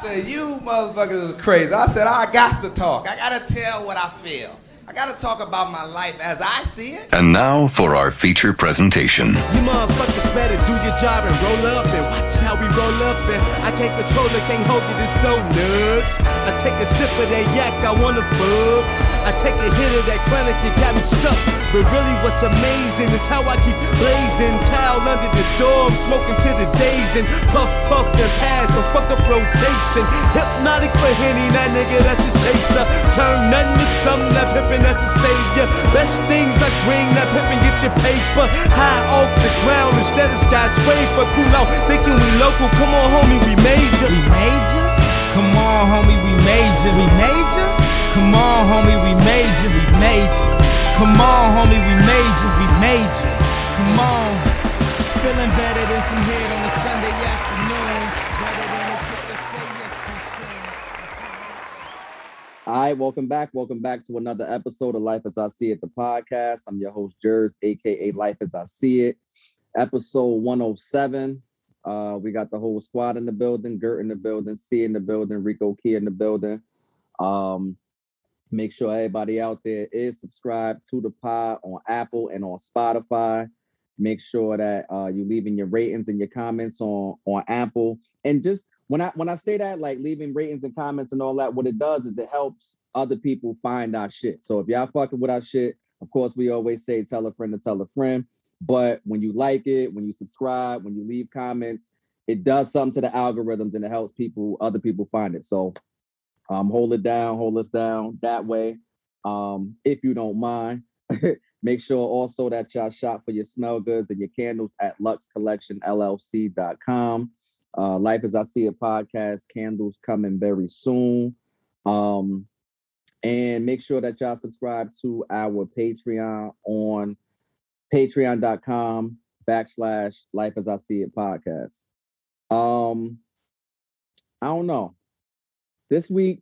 said, you motherfuckers is crazy. I said, I got to talk. I got to tell what I feel. I got to talk about my life as I see it. And now for our feature presentation. You motherfuckers better do your job and roll up and watch how we roll up and I can't control it, can't hold it, it's so nuts. I take a sip of that yak, I wanna fuck. I take a hit of that chronic that got me stuck. But really what's amazing is how I keep blazing. Towel under the door, I'm smoking to the days and puff, puff, and pass, the fuck up rotation. Hypnotic for Henny, that nigga, that's a chaser. Turn nothing to something, that pimpin', that's a savior. Best things like ring, that pimpin', get your paper. High off the ground instead of skyscraper. Cool out, thinking we local. Come on, homie, we major. We major? Come on, homie, we major. We major? Come on, homie, we major. We major. Come on, homie, we major. We major. Come on. Feeling better than some head on a Sunday afternoon. Better than a trip to say yes soon. All right, welcome back. Welcome back to another episode of Life as I See It, the podcast. I'm your host, Jers, aka Life as I See It. Episode 107. Uh, we got the whole squad in the building, Gert in the building, C in the building, Rico Key in the building. Um, make sure everybody out there is subscribed to the pod on Apple and on Spotify. Make sure that uh, you leaving your ratings and your comments on on Apple. And just when I when I say that, like leaving ratings and comments and all that, what it does is it helps other people find our shit. So if y'all fucking with our shit, of course we always say tell a friend to tell a friend. But when you like it, when you subscribe, when you leave comments, it does something to the algorithms and it helps people, other people find it. So um, hold it down, hold us down that way. Um, if you don't mind. Make sure also that y'all shop for your smell goods and your candles at luxcollectionllc.com. Uh, Life as I See It podcast, candles coming very soon. Um, and make sure that y'all subscribe to our Patreon on patreon.com backslash Life as I See It podcast. Um, I don't know. This week,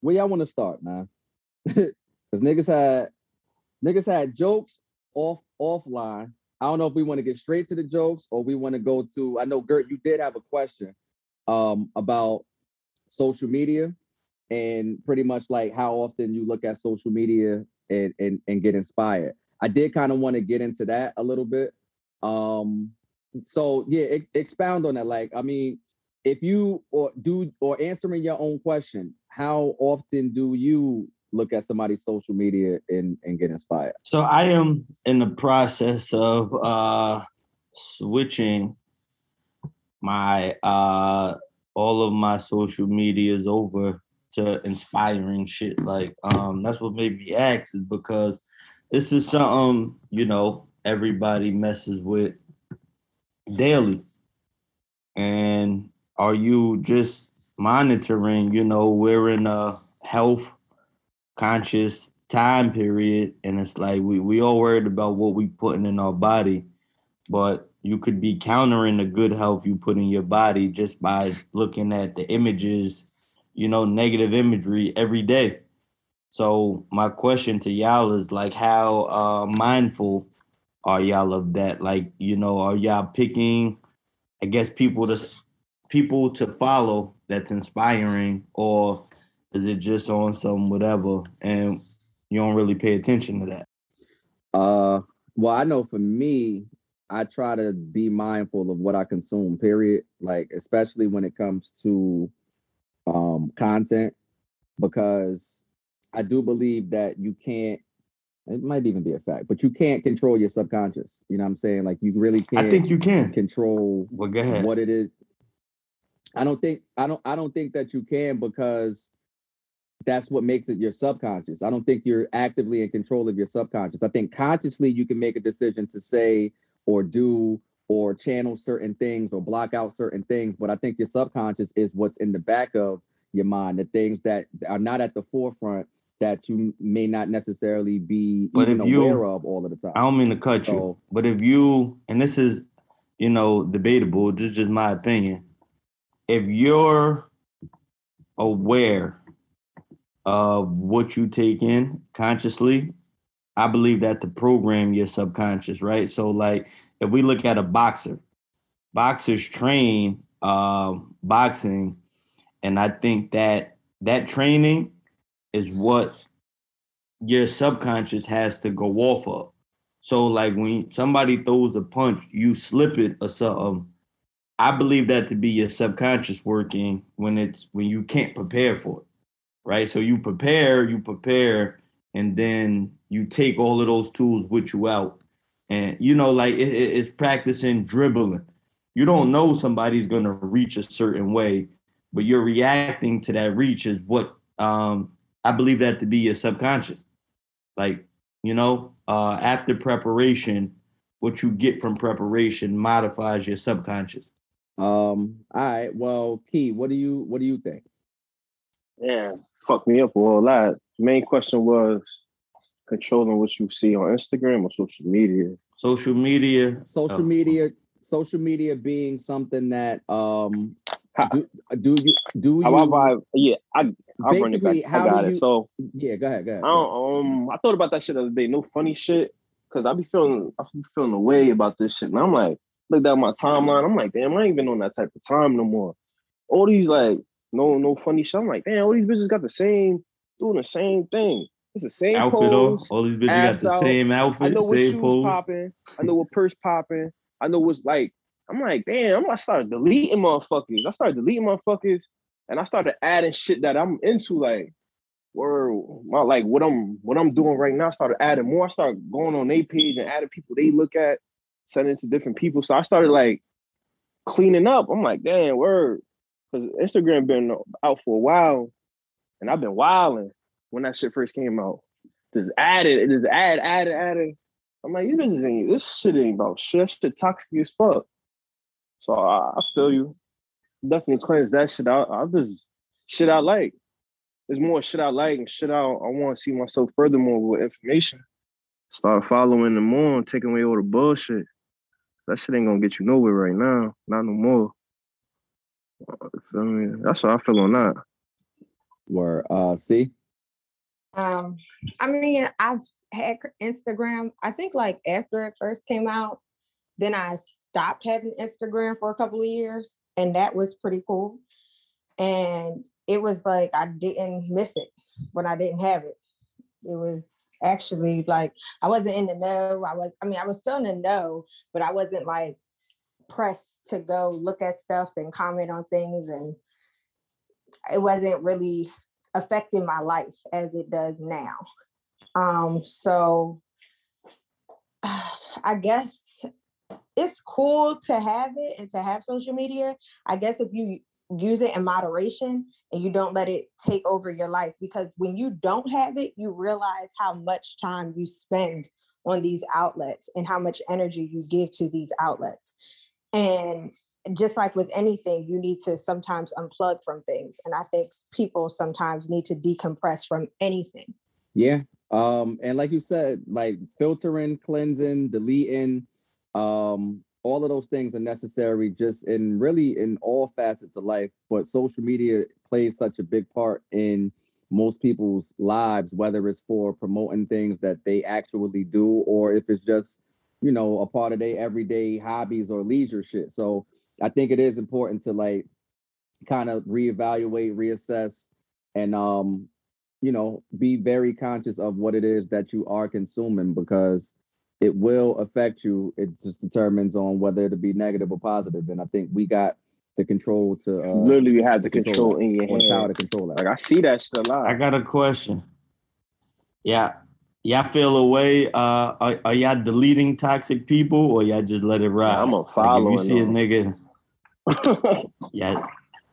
where y'all want to start, man? Because niggas had niggas had jokes off offline. I don't know if we want to get straight to the jokes or we want to go to. I know Gert, you did have a question um about social media and pretty much like how often you look at social media and and, and get inspired. I did kind of want to get into that a little bit. Um, so yeah, ex- expound on that. Like, I mean, if you or do or answering your own question, how often do you look at somebody's social media and and get inspired? So I am in the process of uh switching my uh all of my social medias over to inspiring shit. Like um that's what made me ask is because this is something, you know, everybody messes with daily. And are you just monitoring, you know, we're in a health conscious time period and it's like we, we all worried about what we putting in our body but you could be countering the good health you put in your body just by looking at the images you know negative imagery every day. So my question to y'all is like how uh mindful are y'all of that? Like you know are y'all picking i guess people to people to follow that's inspiring or is it just on some whatever and you don't really pay attention to that Uh, well, I know for me, I try to be mindful of what I consume. Period. Like especially when it comes to um content, because I do believe that you can't. It might even be a fact, but you can't control your subconscious. You know what I'm saying? Like you really can't. i think you can control well go ahead what it is. I don't think I don't I don't think that you can because that's what makes it your subconscious. I don't think you're actively in control of your subconscious. I think consciously you can make a decision to say or do or channel certain things or block out certain things, but I think your subconscious is what's in the back of your mind, the things that are not at the forefront that you may not necessarily be But even you- aware of all of the time. i don't mean to cut you but if you and this is you know debatable this is just my opinion if you're aware of what you take in consciously i believe that to program your subconscious right so like if we look at a boxer boxers train uh, boxing and I think that that training is what your subconscious has to go off of. So like when somebody throws a punch, you slip it or something. I believe that to be your subconscious working when it's when you can't prepare for it. Right. So you prepare, you prepare, and then you take all of those tools with you out. And you know, like it, it's practicing dribbling. You don't know somebody's gonna reach a certain way, but you're reacting to that reach is what um I believe that to be your subconscious. Like, you know, uh, after preparation, what you get from preparation modifies your subconscious. Um, all right. Well, Key, what do you what do you think? Yeah, fucked me up a whole lot. Main question was controlling what you see on Instagram or social media. Social media. Social Oh. media, social media being something that um How- do, do you do you How I? Yeah, I I run it back. Basically, I how got do it. you- So yeah, go ahead, go ahead. I don't, um I thought about that shit the other day. No funny shit. Cause I be feeling I be feeling a way about this shit. And I'm like, look down my timeline. I'm like, damn, I ain't even on that type of time no more. All these like no no funny shit. I'm like, damn, all these bitches got the same doing the same thing. It's the same Outfit pose. All these bitches got the out. same I outfit, know what same shoes pose. popping. I know what purse popping. I know what's like. I'm like, damn, I'm gonna start deleting motherfuckers. I started deleting motherfuckers, and I started adding shit that I'm into, like, where my like what I'm what I'm doing right now. I started adding more. I started going on their page and adding people they look at, sending to different people. So I started like cleaning up. I'm like, damn, word, because Instagram been out for a while, and I've been wilding when that shit first came out. Just added, just add, added, added. I'm like, you bitches ain't this shit ain't about shit. That shit toxic as fuck. So I, I feel you. Definitely cleanse that shit out. I just shit I like. There's more shit I like and shit I, I want to see myself furthermore with information. Start following them more taking away all the bullshit. That shit ain't gonna get you nowhere right now. Not no more. You feel me? That's how I feel on that. Where uh see? Um, I mean, I've had Instagram. I think like after it first came out, then I stopped having Instagram for a couple of years, and that was pretty cool. And it was like I didn't miss it when I didn't have it. It was actually like I wasn't in the know. I was, I mean, I was still in the know, but I wasn't like pressed to go look at stuff and comment on things, and it wasn't really affecting my life as it does now. Um, so I guess it's cool to have it and to have social media. I guess if you use it in moderation and you don't let it take over your life, because when you don't have it, you realize how much time you spend on these outlets and how much energy you give to these outlets. And just like with anything, you need to sometimes unplug from things. And I think people sometimes need to decompress from anything. Yeah. Um, and like you said, like filtering, cleansing, deleting, um, all of those things are necessary just in really in all facets of life. But social media plays such a big part in most people's lives, whether it's for promoting things that they actually do or if it's just, you know, a part of their everyday hobbies or leisure shit. So I think it is important to like kind of reevaluate, reassess, and um, you know, be very conscious of what it is that you are consuming because it will affect you. It just determines on whether to be negative or positive. And I think we got the control to uh, Literally, you have the control control in your or the power to control that. Like I see that shit a lot. I got a question. Yeah. Y'all feel away. Uh are, are y'all deleting toxic people or y'all just let it ride? I'm a unfollowing if you see a nigga, yeah,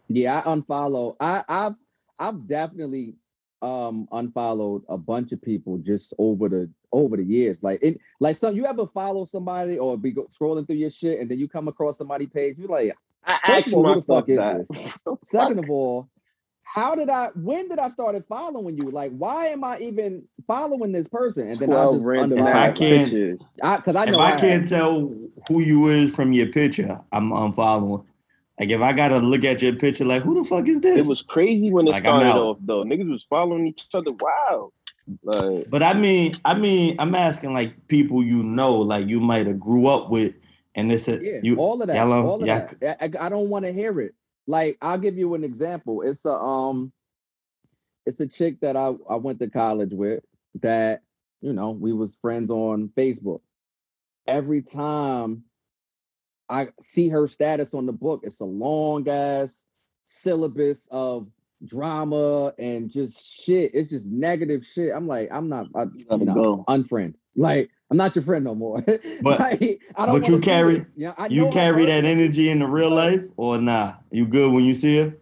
Yeah, I unfollow. I, I've I've definitely um unfollowed a bunch of people just over the over the years. Like it like some you ever follow somebody or be go, scrolling through your shit and then you come across somebody's page, you're like, I first asked of all, who the myself that. this? Second of all, how did I when did I started following you? Like, why am I even following this person? And then I Twelve just random If I can't- pictures. I because I if know I I can't have. tell who you is from your picture, I'm unfollowing. Like if I gotta look at your picture, like who the fuck is this? It was crazy when it Like, started off though. Niggas was following each other. Wow. Like But I mean, I mean, I'm asking like people you know, like you might have grew up with, and this Yeah, you all of that, y'all, um, of that. I, I- I don't want to hear it. Like I'll give you an example. It's a um it's a chick that I, I went to college with that, you know, we was friends on Facebook. Every time I see her status on the book, it's a long ass syllabus of drama and just shit. It's just negative shit. I'm like, I'm not I, gotta no, unfriend. Like, I'm not your friend no more. But- Like, I don't but you carry- this. Yeah, I You know her carry that energy in the real life or nah? You good when you see her?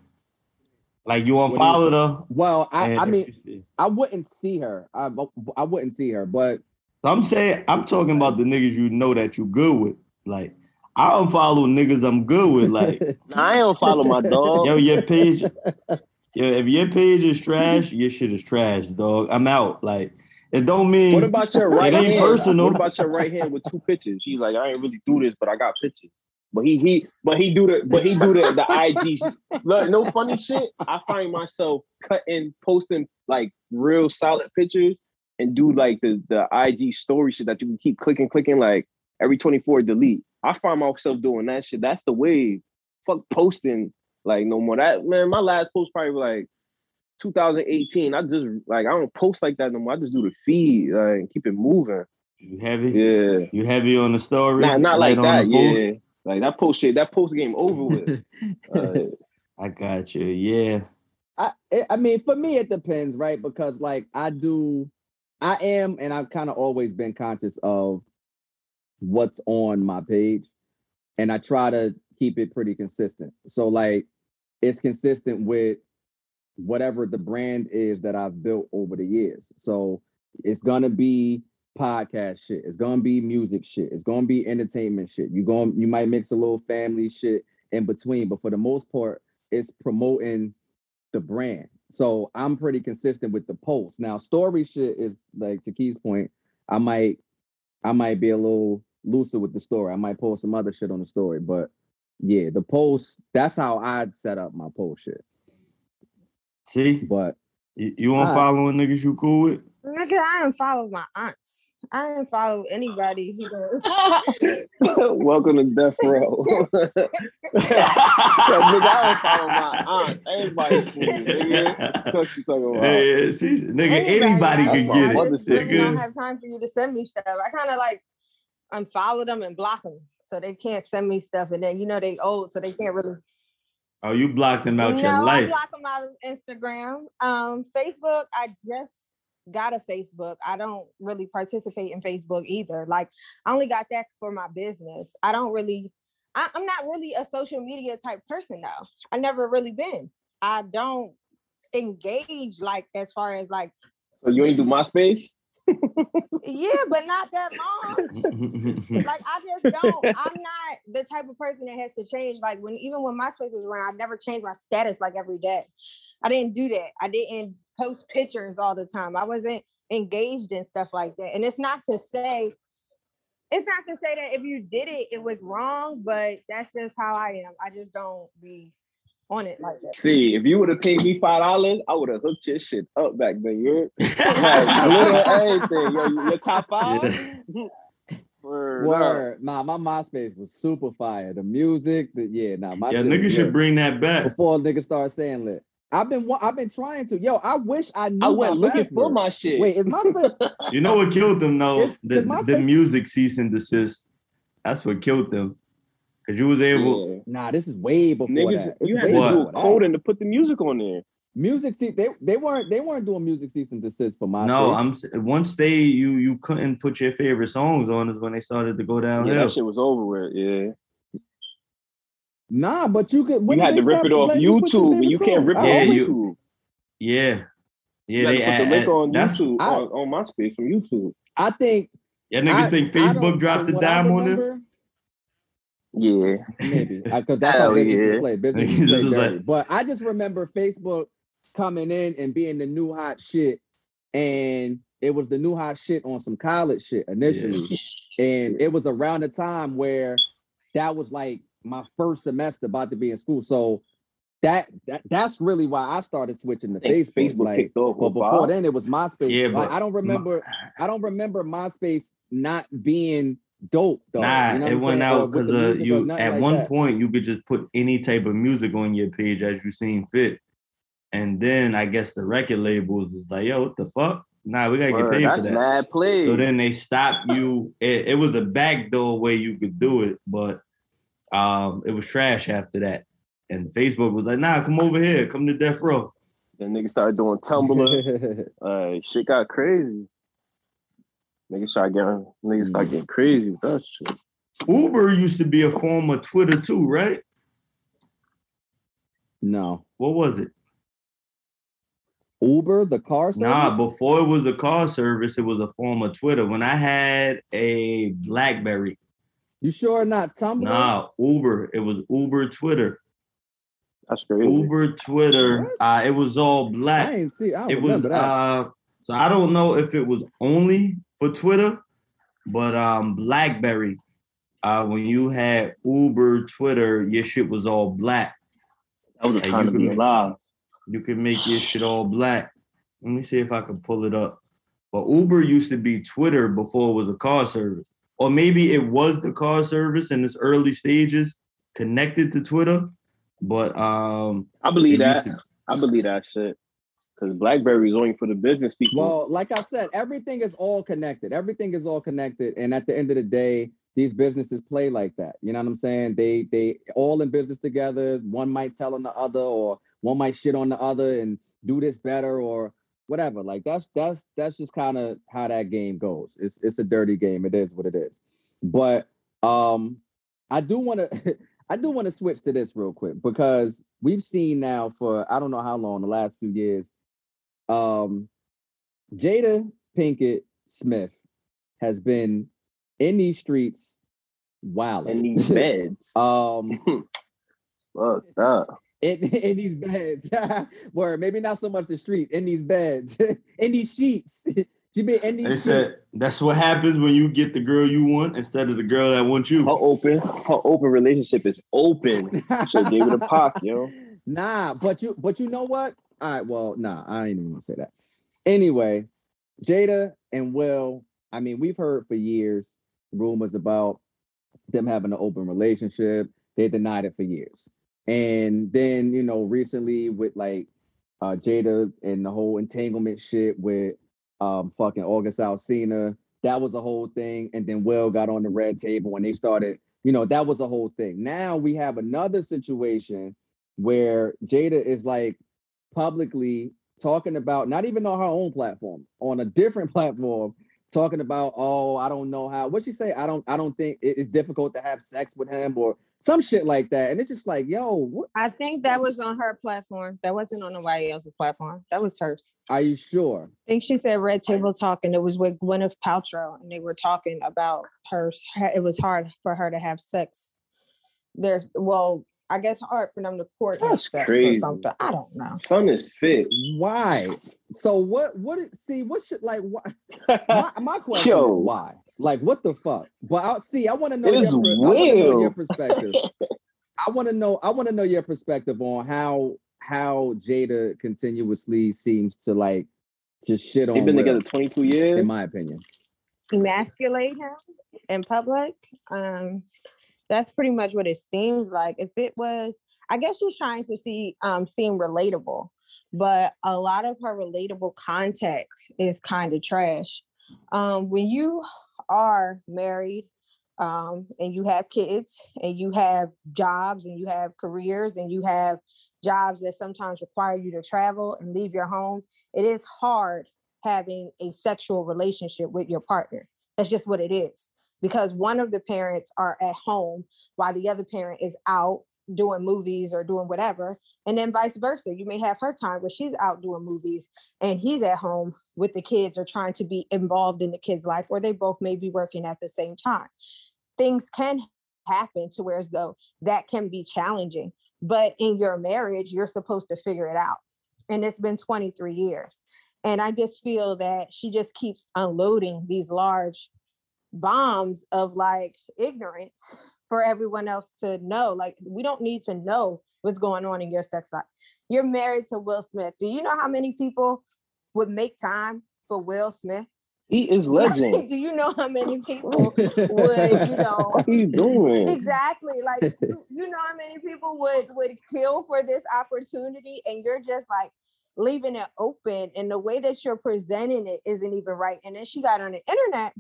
Like you do you unfollow her? Well, I, I mean, I wouldn't see her. I, I wouldn't see her, but I'm saying I'm talking about the niggas you know that you good with. Like I don't follow niggas I'm good with. Like I don't follow my dog. yo, your page, yo, if your page is trash, your shit is trash, dog. I'm out. Like it don't mean What about your right it ain't hand? personal. What about your right hand with two pictures? He's like, I ain't really do this, but I got pictures. But he he but he do the but he do the the IG. Look, no funny shit. I find myself cutting, posting like real solid pictures and do like the the IG story shit that you can keep clicking, clicking like every 24 delete. I find myself doing that shit. That's the wave. Fuck posting like no more. That man, my last post probably like 2018. I just like I don't post like that no more. I just do the feed, like keep it moving. you heavy. Yeah. You heavy on the story. Nah, not like that. on post? Yeah. Like that post shit, that post game over with. Uh, I got you. Yeah. I I- I mean, for me, it depends, right? Because like I do, I am, and I've kind of always been conscious of what's on my page, and I try to keep it pretty consistent. So like, it's consistent with whatever the brand is that I've built over the years. So it's gonna be podcast shit. It's gonna be music shit. It's gonna be entertainment shit. You going you might mix a little family shit in between, but for the most part, it's promoting the brand. So I'm pretty consistent with the post. Now, story shit is like to Key's point. I might, I might be a little looser with the story. I might post some other shit on the story, but yeah, the post. That's how I'd set up my post shit. See, But you, you Alright. unfollowing niggas you cool with? Nigga, I didn't follow my aunts. I didn't follow anybody who Welcome to death row. Yo, nigga, I don't follow my aunt. Everybody cool, nigga. What you talking about? Hey, see, nigga, anybody, I can get I it. mother's just really don't have time for you to send me stuff. I kind of like unfollow them and block them so they can't send me stuff. And then you know they old, so they can't really. Oh, you blocked them out no, your life. I life. block them out of Instagram. Um, Facebook, I just got a Facebook. I don't really participate in Facebook either. Like I only got that for my business. I don't really. I, I'm not really a social media type person though. I never really been. I don't engage like as far as like So you ain't do MySpace? yeah, but not that long. like I just don't. I'm not the type of person that has to change. Like when even when MySpace was around, I never changed my status like every day. I didn't do that. I didn't post pictures all the time. I wasn't engaged in stuff like that. And it's not to say, it's not to say that if you did it, it was wrong, but that's just how I am. I just don't be on it like that. See, if you would have paid me five dollars, I would have hooked your shit up back then. You're like, literally everything. Yo, your top five. Word word, nah, my MySpace was super fire. The music, the yeah, nah, my yeah, shit was niggas should bring that back. before niggas start saying lit. I've been I've been trying to. Yo, I wish I knew. I went my looking for my shit. Wait, is my You know what killed them though? It's- The, it's the music cease and desist. That's what killed them. Cause you was able. Yeah. Nah, this is way before Niggas, that. It's you had to do before a that. coding to put the music on there. Music cease. They they weren't they weren't doing music cease and desist for my. No, I'm once they you you couldn't put your favorite songs on is when they started to go down. Yeah, downhill. that shit was over with. Yeah. Nah, but you could. when you had to rip it off letting you put your YouTube, and favorite you can't song? rip it Yeah, off YouTube. yeah, yeah. You They had to put add, the link on YouTube I- on, on MySpace from YouTube. I think. yeah. Niggas I- think Facebook dropped the dime on them. Remember, Yeah. Maybe because that's how Hell business yeah. is played. Business is played like- But I just remember Facebook coming in and being the new hot shit, and it was the new hot shit on some college shit initially, and it was around the time where that was like my first semester about to be in school. So that, that that's really why I started switching to Facebook. Facebook like, but before Bob. then it was MySpace. Yeah, like, but I don't my- remember. I don't remember MySpace not being dope though. Nah, you know it went saying? Out because the uh, you at like one that. point you could just put any type of music on your page as you seen fit, and then I guess the record labels was like, "Yo, what the fuck? Nah, we gotta Word, get paid that's for that." mad play. So then they stopped you. It, it was a backdoor way you could do it, but um, it was trash after that. And Facebook was like, "Nah, come over here, come to Death Row." then niggas started doing Tumblr. uh, shit got crazy. Niggas started getting niggas start getting crazy with that shit. Uber used to be a form of Twitter too, right? no. What was it? Uber, the car service? Nah, before it was the car service, it was a form of Twitter. When I had a BlackBerry, you sure not Tumblr? nah, Uber, it was Uber Twitter. That's crazy. Uber Twitter, uh, it was all black. I black. ain't see. I don't It was remember that. uh, so I don't know if it was only for Twitter, but um, BlackBerry, uh, when you had Uber Twitter, your shit was all black. That was a time you to be can- alive. You can make your shit all black. Let me see if I can pull it up. But Uber used to be Twitter before it was a car service. Or maybe it was the car service in its early stages connected to Twitter. But um I believe that. to- I believe that shit. Because BlackBerry is only for the business people. Well, like I said, everything is all connected. Everything is all connected. And at the end of the day, these businesses play like that. You know what I'm saying? They they all in business together. One might tell on the other, or one might shit on the other and do this better, or whatever. Like that's that's that's just kind of how that game goes. It's it's a dirty game. It is what it is. But um, I do want to I do want to switch to this real quick because we've seen now for I don't know how long the last few years um Jada Pinkett Smith has been in these streets wild in these beds. um Fuck that. in, in these beds where maybe not so much the street in these beds in these sheets she been in these they sheets. said that's what happens when you get the girl you want instead of the girl that wants you. Her open, her open relationship is open. Should gave it a pop, yo. Nah, but you but you know what? All right, well, nah, I ain't even gonna say that. Anyway, Jada and Will, I mean, we've heard for years rumors about them having an open relationship. They denied it for years. And then, you know, recently with like uh Jada and the whole entanglement shit with um fucking August Alsina, that was a whole thing. And then Will got on the red table when they started, you know, that was a whole thing. Now we have another situation where Jada is like publicly talking about not even on her own platform, on a different platform, talking about, oh, I don't know how. What she say? I don't, I don't think it's difficult to have sex with him or some shit like that. And it's just like, yo, what I think that was on her platform. That wasn't on nobody else's platform. That was hers. are you sure? I think she said Red Table Talk, and it was with Gwyneth Paltrow, and they were talking about her. It was hard for her to have sex. There, well, I guess hard for them to coordinate That's sex crazy. or something. I don't know. Son is fit. Why? So what? What? it- See, what should like? Why, my, my question Yo. is why? Like, what the fuck? But I see. I want to know, It is your, I wanna know your perspective. I want to know. I want to know your perspective on how how Jada continuously seems to like just shit on. They've been Will, together 22 years. in my opinion. Emasculate him in public. Um, that's pretty much what it seems like. If it was, I guess she's trying to see um seem relatable, but a lot of her relatable content is kind of trash. Um, when you are married um, and you have kids and you have jobs and you have careers and you have jobs that sometimes require you to travel and leave your home, it is hard having a sexual relationship with your partner. That's just what it is. Because one of the parents are at home while the other parent is out doing movies or doing whatever. And then vice versa. You may have her time where she's out doing movies and he's at home with the kids or trying to be involved in the kid's life, or they both may be working at the same time. Things can happen to where as though that can be challenging. But in your marriage, you're supposed to figure it out. And it's been 23 years. And I just feel that she just keeps unloading these large bombs of like ignorance for everyone else to know. Like, we don't need to know what's going on in your sex life. You're married to Will Smith. Do you know how many people would make time for Will Smith? He is legend. do you know how many people would, you know, what are you doing? exactly like you, you know how many people would would kill for this opportunity and you're just like leaving it open and the way that you're presenting it isn't even right and then she got on the internet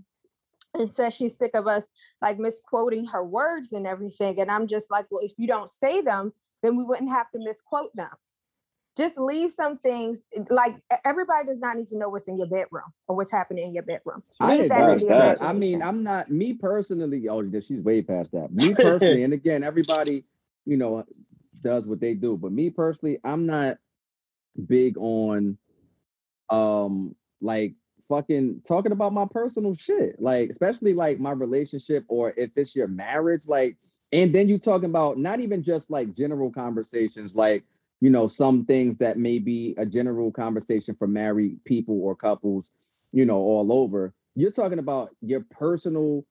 and says she's sick of us like misquoting her words and everything and i'm just like well if you don't say them then we wouldn't have to misquote them just leave some things like e- everybody does not need to know what's in your bedroom or what's happening in your bedroom I leave that to that. I mean. I'm not me personally. Oh, she's way past that. Me personally, and again, everybody, you know, does what they do. But me personally, I'm not big on, um, like fucking talking about my personal shit. Like, especially like my relationship or if it's your marriage, like, and then you talking about not even just like general conversations, like you know, some things that may be a general conversation for married people or couples, you know, all over. You're talking about your personal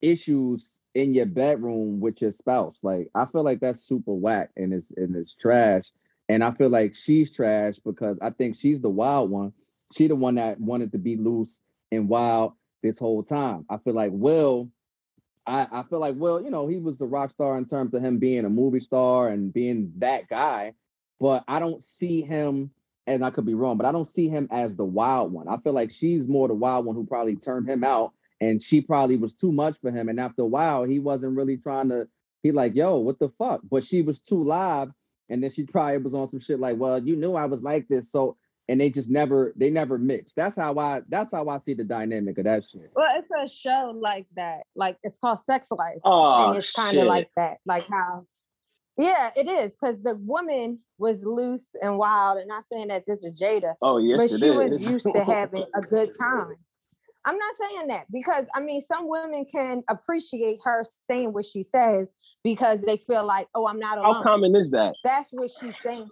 issues in your bedroom with your spouse. Like, I feel like that's super whack and it's and it's trash. And I feel like she's trash because I think she's the wild one. She the one that wanted to be loose and wild this whole time. I feel like Will, I, I feel like Will, you know, he was the rock star in terms of him being a movie star and being that guy but I don't see him, and I could be wrong, but I don't see him as the wild one. I feel like she's more the wild one who probably turned him out, and she probably was too much for him. And after a while, he wasn't really trying to. He like, yo, what the fuck? But she was too live, and then she probably was on some shit like, well, you knew I was like this, so. And they just never, they never mix. That's how I, that's how I see the dynamic of that shit. Well, it's a show like that. Like it's called Sex Life. Oh and it's kind of like that. Like how yeah, it is. Because the woman was loose and wild. And not saying that this is Jada, oh yes, but it she is. was used to having a good time. I'm not saying that because I mean some women can appreciate her saying what she says because they feel like, oh, I'm not alone. How common is that? That's what she's saying.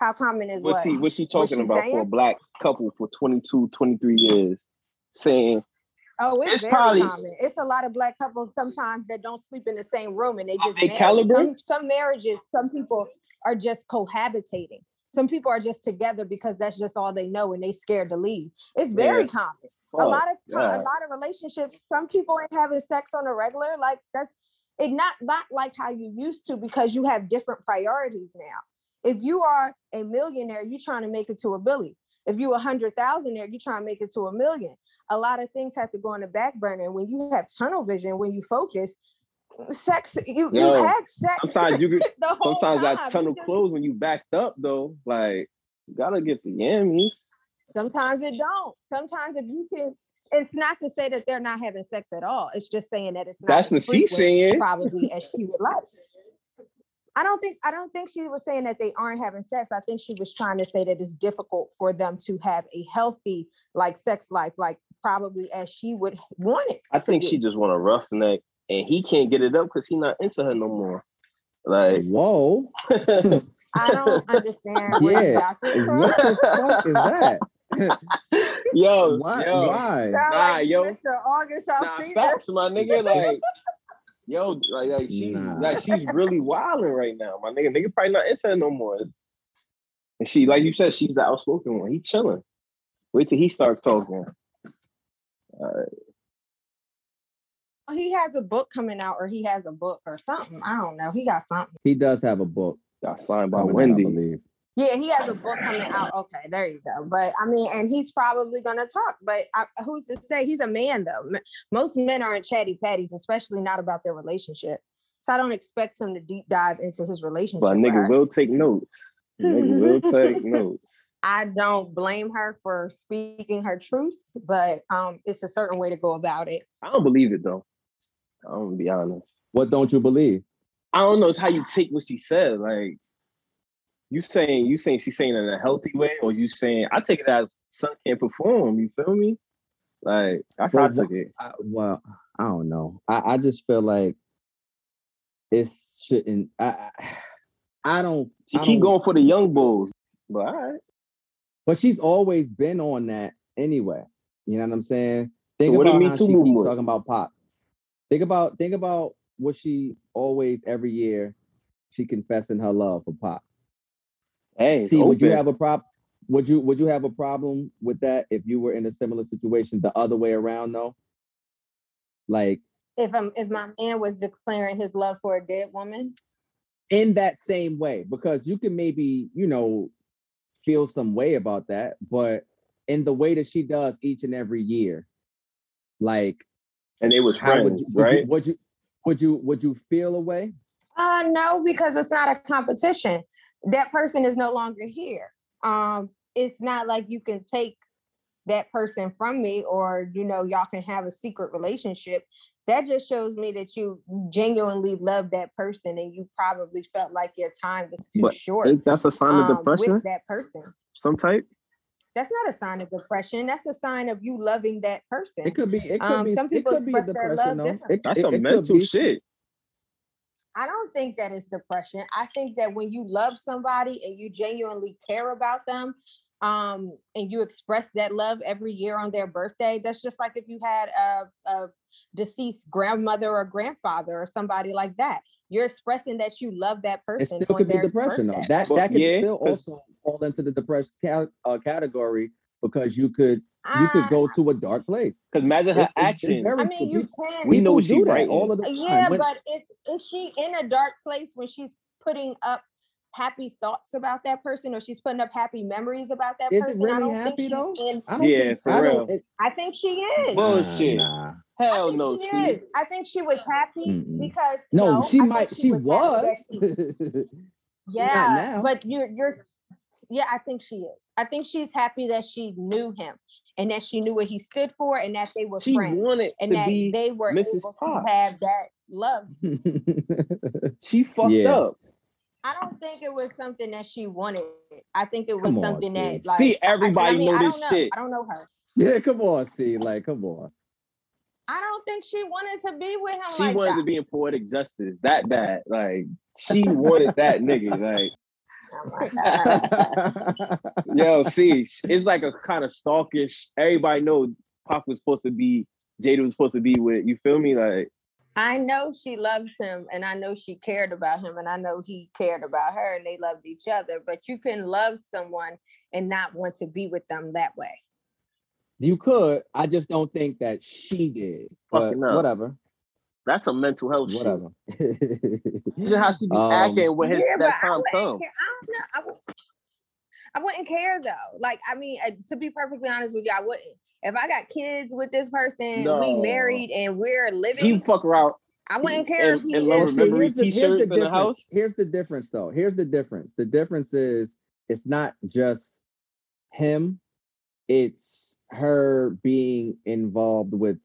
How common is What's what? he what's she talking she about for a black couple for 22, 23 years? Saying Oh, it's, It's very probably- common. It's a lot of black couples sometimes that don't sleep in the same room and they just they? Some some marriages, some people are just cohabitating. Some people are just together because that's just all they know and they scared to leave. It's very Yeah. common. a lot of co- a lot of relationships, some people ain't having sex on a regular. Like that's it not not like how you used to because you have different priorities now. If you are a millionaire, you're trying to make it to a billion. If you're a hundred thousandaire, you're trying to make it to a million. A lot of things have to go on the back burner. And when you have tunnel vision, when you focus, sex, you, you had sex. sometimes you could the whole sometimes time. that tunnel just- closed when you backed up though. Like you gotta get the yammies. Sometimes it don't. Sometimes if you can, it's not to say that they're not having sex at all. It's just saying that it's not. That's what she's saying. Probably as she would like. I don't think I don't think she was saying that they aren't having sex. I think she was trying to say that it's difficult for them to have a healthy like sex life, like probably as she would want it. I think be. she just want a roughneck and he can't get it up because he not into her no more. Like Whoa, I don't understand where Yeah. got what the fuck is that? yo, Why? yo, Why? Sound Nah, like yo. Mr. August Nah, Alsina. facts, my nigga. Like, yo, like, like she's Nah. like she's really wilding right now, my nigga. Nigga probably not into her no more. And she, like you said, she's the outspoken one. He chilling. Wait till he starts talking. Oh, he has a book coming out, or he has a book or something. I don't know. He got something. He does have a book. Got signed by coming out, Wendy. I believe. Yeah, he has a book coming out. Okay, there you go. But I mean, and he's probably gonna talk. But I, who's to say he's a man though? Most men aren't chatty patties, especially not about their relationship. So I don't expect him to deep dive into his relationship. But a nigga her. will take notes. A nigga will take notes. I don't blame her for speaking her truth, but um, it's a certain way to go about it. I don't believe it though. I'm gonna be honest. What don't you believe? I don't know. It's how you take what she said. Like you saying, you saying she's saying in a healthy way, or you saying I take it as son can't perform. You feel me? Like that's how I Well, took it. I, well, I don't know. I, I just feel like it shouldn't. I I, I don't. She I keep don't- going for the young bulls, but all right. But she's always been on that anyway. You know what I'm saying? Think what the about Me how Too she keep movement? talking about Pac. Think about think about what she always every year she confessing her love for Pac. Hey, See, would you have a prop? would you would you have a problem with that if you were in a similar situation the other way around though? Like If I'm if my man was declaring his love for a dead woman, in that same way, because you can maybe, you know, feel some way about that, but in the way that she does each and every year, like And it was how would you, would right? you would you would you would you feel a way? Uh no, because it's not a competition. That person is no longer here. Um, it's not like you can take that person from me or you know, y'all can have a secret relationship. That just shows me that you genuinely love that person and you probably felt like your time was too But short that's a sign of um, depression? with that person. Some type? That's not a sign of depression. That's a sign of you loving that person. It could be it could Um, be some it people could be a express their love differently. It, That's it- some it mental shit. I don't think that it's depression. I think that when you love somebody and you genuinely care about them, um, and you express that love every year on their birthday, that's just like if you had a, a deceased grandmother or grandfather or somebody like that. You're expressing that you love that person. It person still on could be their depression though. That that could yeah, still 'cause- also fall into the depressed ca- uh, category because you could you could Uh, go to a dark place. Because imagine her It's- action. very I mean, you can. We know people what she do that writing. all of the time. Yeah, When- but is is she in a dark place when she's putting up happy thoughts about that person or she's putting up happy memories about that Is it person? I really don't happy think she's though? in. I don't Yeah, think for I real. It, I think she is. Well, nah, Bullshit. nah. I Hell think no, she T. is. I think she was happy Mm-mm. because No, no, she I might. She happy was. that she- yeah, now. but you're you're yeah, I think she is. I think she's happy that she knew him and that she knew what he stood for and that they were She friends wanted and to that be they were Mrs. able Pac. to have that love. She fucked Yeah. up. I don't think it was something that she wanted. I think it was on, something see. that like See, I- I- everybody I mean, know I this don't know. shit. I don't know her. yeah, come on, see, like, come on. I don't think she wanted to be with him She like wanted that. to be in poetic justice that bad. Like she wanted that nigga. Like my God. yo, see, it's like a kind of stalkish. Everybody know Pac was supposed to be Jada was supposed to be with. You feel me? Like I know she loves him and I know she cared about him and I know he cared about her and they loved each other. But you can love someone and not want to be with them that way. You could. I just don't think that she did. But Fucking up. whatever. That's a mental health shit. Whatever. Look how she be Um, acting when his, Yeah, but that I time wouldn't comes. I don't know. I, would, I wouldn't care though. Like, I mean, uh, to be perfectly honest with you, I wouldn't. If I got kids with this person, No. we married and we're He living, fuck around. I wouldn't care and- if he and is. Laura Well, see, here's the- here's t-shirts the in the house? Here's the difference, though. Here's the difference. The difference is it's not just him; it's her being involved with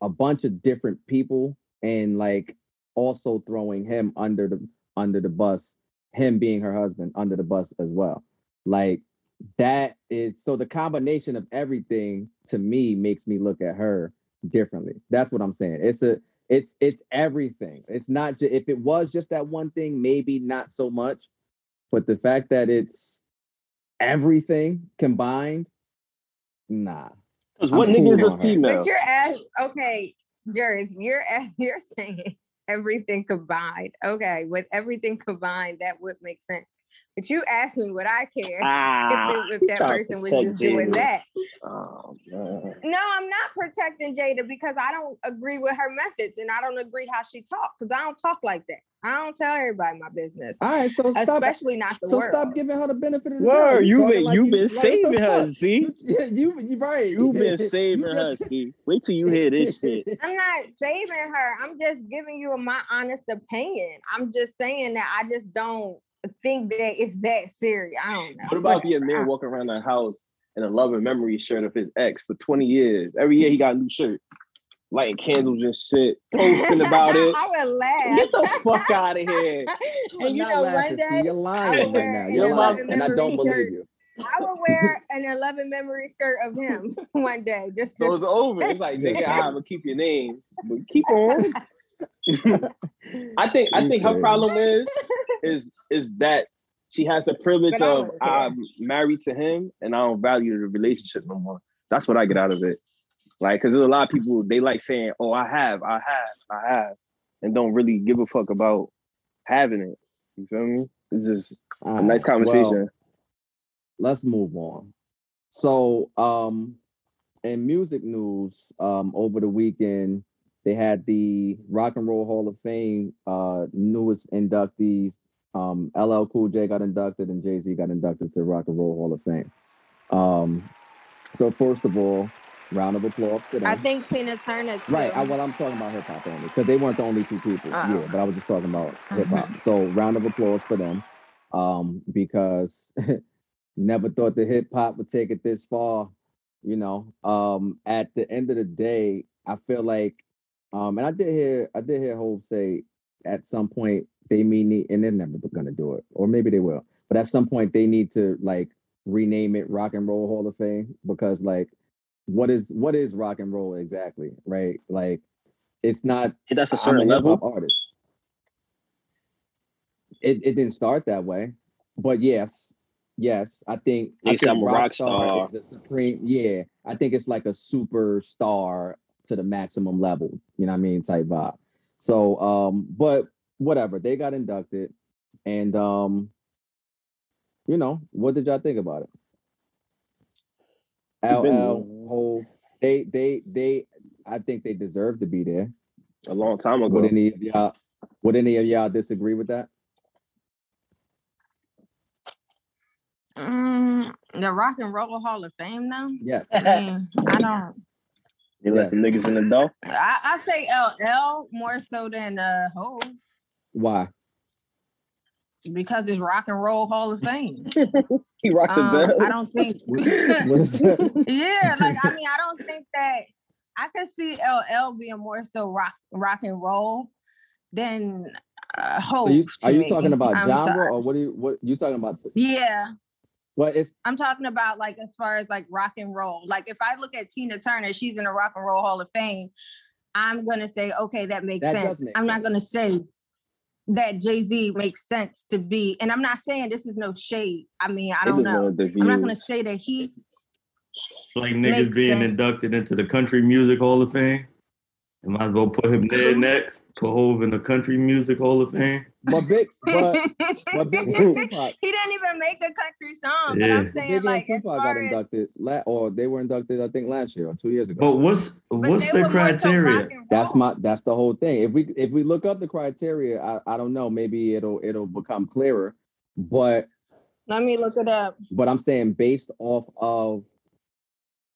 a bunch of different people and like also throwing him under the under the bus. Him being her husband under the bus as well. Like that is so the combination of everything to me makes me look at her differently. That's what I'm saying. It's a it's it's everything. It's not just if it was just that one thing, maybe not so much. But the fact that it's everything combined, nah. Because I'm what cool nigga is a her. female? But you're as okay, Jers, you're a- you're saying everything combined. Okay, with everything combined, that would make sense. But you asked me what I care Ah, if, if that person was protect just doing that. Oh, man. No, I'm not protecting Jada because I don't agree with her methods and I don't agree how she talks because I don't talk like that. I don't tell everybody my business, All right, so stop. especially not the So world. stop giving her the benefit of the doubt. Word, You you talking been like you you- been like, what the saving her, fuck? see? Yeah, you you right. You've been saving You her, just- see? Wait till you hear this shit. I'm not saving her. I'm just giving you my honest opinion. I'm just saying that I just don't think that it's that serious. I don't know. What about if your Whatever. man walking around the house in a love and memory shirt of his ex for 20 years? Every year he got a new shirt, lighting candles and shit, posting about it. I would laugh. Get the fuck out of here. You're and you not know, laughing, one see, day you're lying right wear now. an You're lying, 11 and I don't memory believe shirt. you. I would wear an 11 memory shirt of him one day just So to it's over. It's like, nigga, I'm gonna keep your name, but keep on. I think I think her problem is is is that she has the privilege of don't. I'm married to him and I don't value the relationship no more. That's what I get out of it. Like, cause there's a lot of people they like saying, "Oh, I have, I have, I have," and don't really give a fuck about having it. You feel me? It's just a Uh, nice conversation. well, let's move on. So, um, in music news, um, over the weekend, they had the Rock and Roll Hall of Fame uh newest inductees. Um, LL Cool J got inducted and Jay Z got inducted to the Rock and Roll Hall of Fame. Um, so first of all, round of applause to them. I think Tina Turner too. Right. I, well, I'm talking about hip hop only because they weren't the only two people. Oh. Yeah, but I was just talking about hip hop. So round of applause for them, um, because never thought the hip hop would take it this far. You know, um, at the end of the day, I feel like, um, and I did hear, I did hear Hove say at some point they may need, and they're never gonna do it, or maybe they will, but at some point they need to like rename it Rock and Roll Hall of Fame because like what is what is rock and roll exactly right like it's not That's a certain hip-hop level. artist it, it didn't start that way but yes yes i think I think I'm a rock star. is the supreme yeah i think it's like a superstar to the maximum level you know what i mean type vibe so um but whatever they got inducted and um you know what did y'all think about it It's been- LL, Hov, they they they I think they deserve to be there. A long time ago. Would any of y'all would any of y'all disagree with that? Mm, the Rock and Roll Hall of Fame now. Yes. I mean, I don't. You let some niggas in the door. I, I say LL more so than uh Hov Why? because it's Rock and Roll Hall of Fame. He rocked the Um, bell. I don't think. What is that? yeah, like I mean, I don't think that I could see LL being more so rock rock and roll than uh, Hov. So you, are you me. talking about I'm genre sorry. or what are you what you talking about? Yeah, Well, it's I'm talking about like as far as like rock and roll. Like if I look at Tina Turner, she's in the Rock and Roll Hall of Fame. I'm gonna say, okay, that makes That does sense. make I'm not gonna say that Jay Z makes sense to be, and I'm not saying this is no shade. I mean, I don't know. I'm not gonna say that he. Like niggas being sense. inducted into the Country Music Hall of Fame. You might as well put him there next. Put Hov in the Country Music Hall of Fame. but big but he but Biggie and Tupac, didn't even make a country song, but Yeah. I'm saying Biggie like and as Tupac got far as, inducted la- or they were inducted I think last year or two years ago. But what's but what's they the were more so criteria? That's my that's the whole thing. If we if we look up the criteria, I, I don't know, maybe it'll it'll become clearer. But Let me look it up. but I'm saying based off of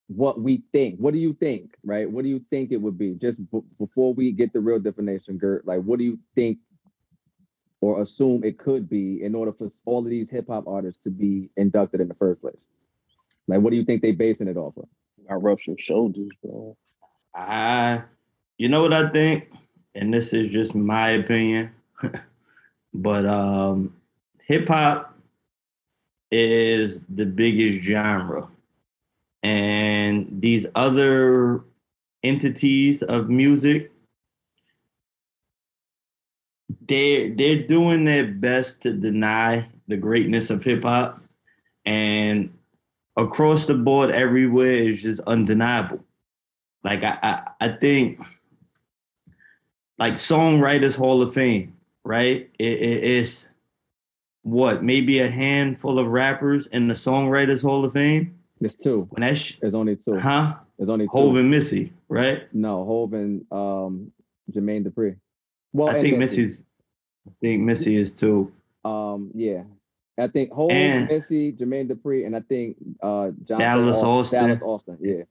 what we think. What do you think, right? What do you think it would be? Just b- before we get the real definition, Gert, like what do you think or assume it could be in order for all of these hip hop artists to be inducted in the first place? Like what do you think they basing it off of? I rub some shoulders, bro. I, you know what I think, and this is just my opinion, but um, hip hop is the biggest genre, and these other entities of music, they they're doing their best to deny the greatness of hip hop, and across the board, everywhere is just undeniable. Like I, I I think like songwriters hall of fame right? It, it- it's what maybe a handful of rappers in the songwriters hall of fame There's two. when that sh- There's only two. huh There's only two. Hov and Missy right No, Hov and um Jermaine Dupri. Well, I think Missy. Missy's I think Missy is too Um, yeah. I think Hov, And- Missy, Jermaine Dupri, and I think uh Jonathan Dallas Au- Austin. Dallas Austin. Yeah.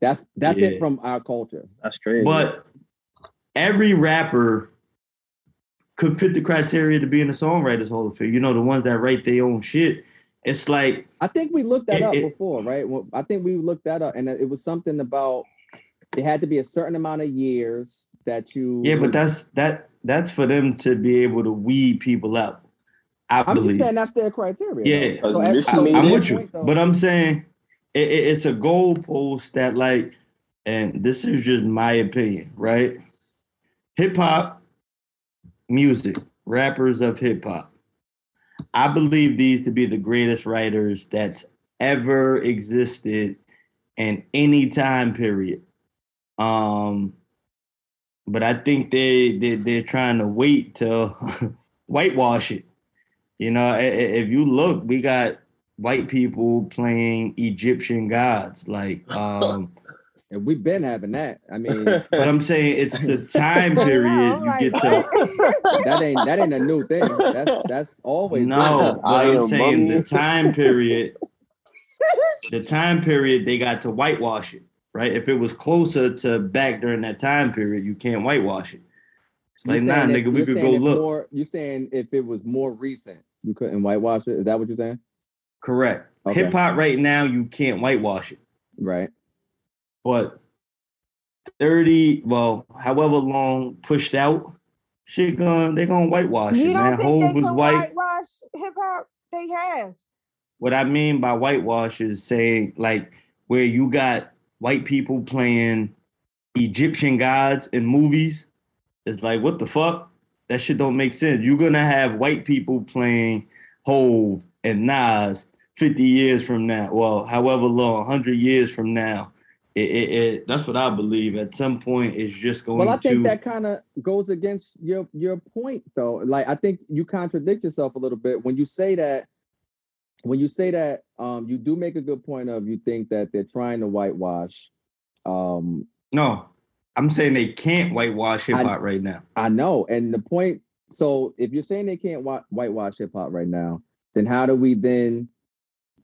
That's that's Yeah. it from our culture. That's crazy. but every rapper could fit the criteria to be in the songwriters hall of fame you know the ones that write their own shit it's like I think we looked that It- up it- before, right? Well, I think we looked that up, and it was something about it had to be a certain amount of years that you. Yeah, but that's that that's for them to be able to weed people out. I I'm just saying that's their criteria. Yeah. So, Because at- so made I'm with you, though- but I'm saying it, it- it's a goalpost that like, and this is just my opinion, right? Hip hop, music, rappers of hip hop. I believe these to be the greatest writers that's ever existed in any time period. Um, but I think they, they they're trying to wait to whitewash it. You know, if you look, we got white people playing Egyptian gods. Like, um, And we've been having that. I mean, but I'm saying it's the time period I'm you like, get to. that ain't that ain't a new thing. That's that's always No, but I I'm am saying the time period, the time period they got to whitewash it, right? If it was closer to back during that time period, you can't whitewash it. It's like, nah, saying if- nigga, we you're could saying go if look. More, you're saying if it was more recent, you couldn't whitewash it. Is that what you're saying? Correct. Okay. Hip hop right now, you can't whitewash it. Right. But 30, well, however long pushed out, shit gonna they gonna whitewash You it, man. Hov was white. whitewash hip hop? They have. What I mean by whitewash is saying like where you got white people playing Egyptian gods in movies. It's like what the fuck? That shit don't make sense. You're gonna have white people playing Hov and Nas 50 years from now. Well, however long, 100 years from now. It, it, it that's what I believe. At some point, it's just going to Well, I think to. that kind of goes against your your point, though. Like, I think you contradict yourself a little bit when you say that. When you say that, um, you do make a good point of you think that they're trying to whitewash. Um, no, I'm saying they can't whitewash hip hop right now. I know, and the point. So, if you're saying they can't whi- whitewash hip hop right now, then how do we then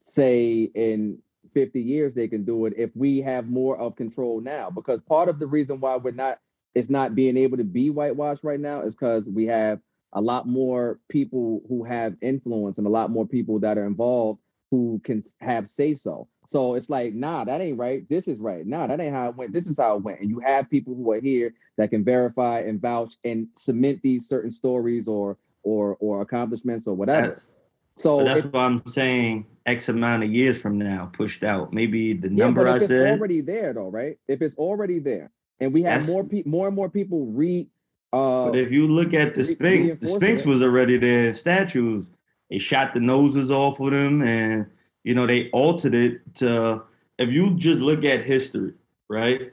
say in 50 years they can do it if we have more of control now? Because part of the reason why we're not it's not being able to be whitewashed right now is because we have a lot more people who have influence and a lot more people that are involved who can have say so. So it's like, nah, that ain't right. This is right. Nah, that ain't how it went. This is how it went. And you have people who are here that can verify and vouch and cement these certain stories or or or accomplishments or whatever. That's, so that's if- why I'm saying X amount of years from now, pushed out. Maybe the Yeah, number I it's said. already there though, right? If it's already there, and we have more people, more and more people read. Uh, But if you look at the Sphinx, the Sphinx was already there statues. They shot the noses off of them and you know they altered it to if you just look at history, right?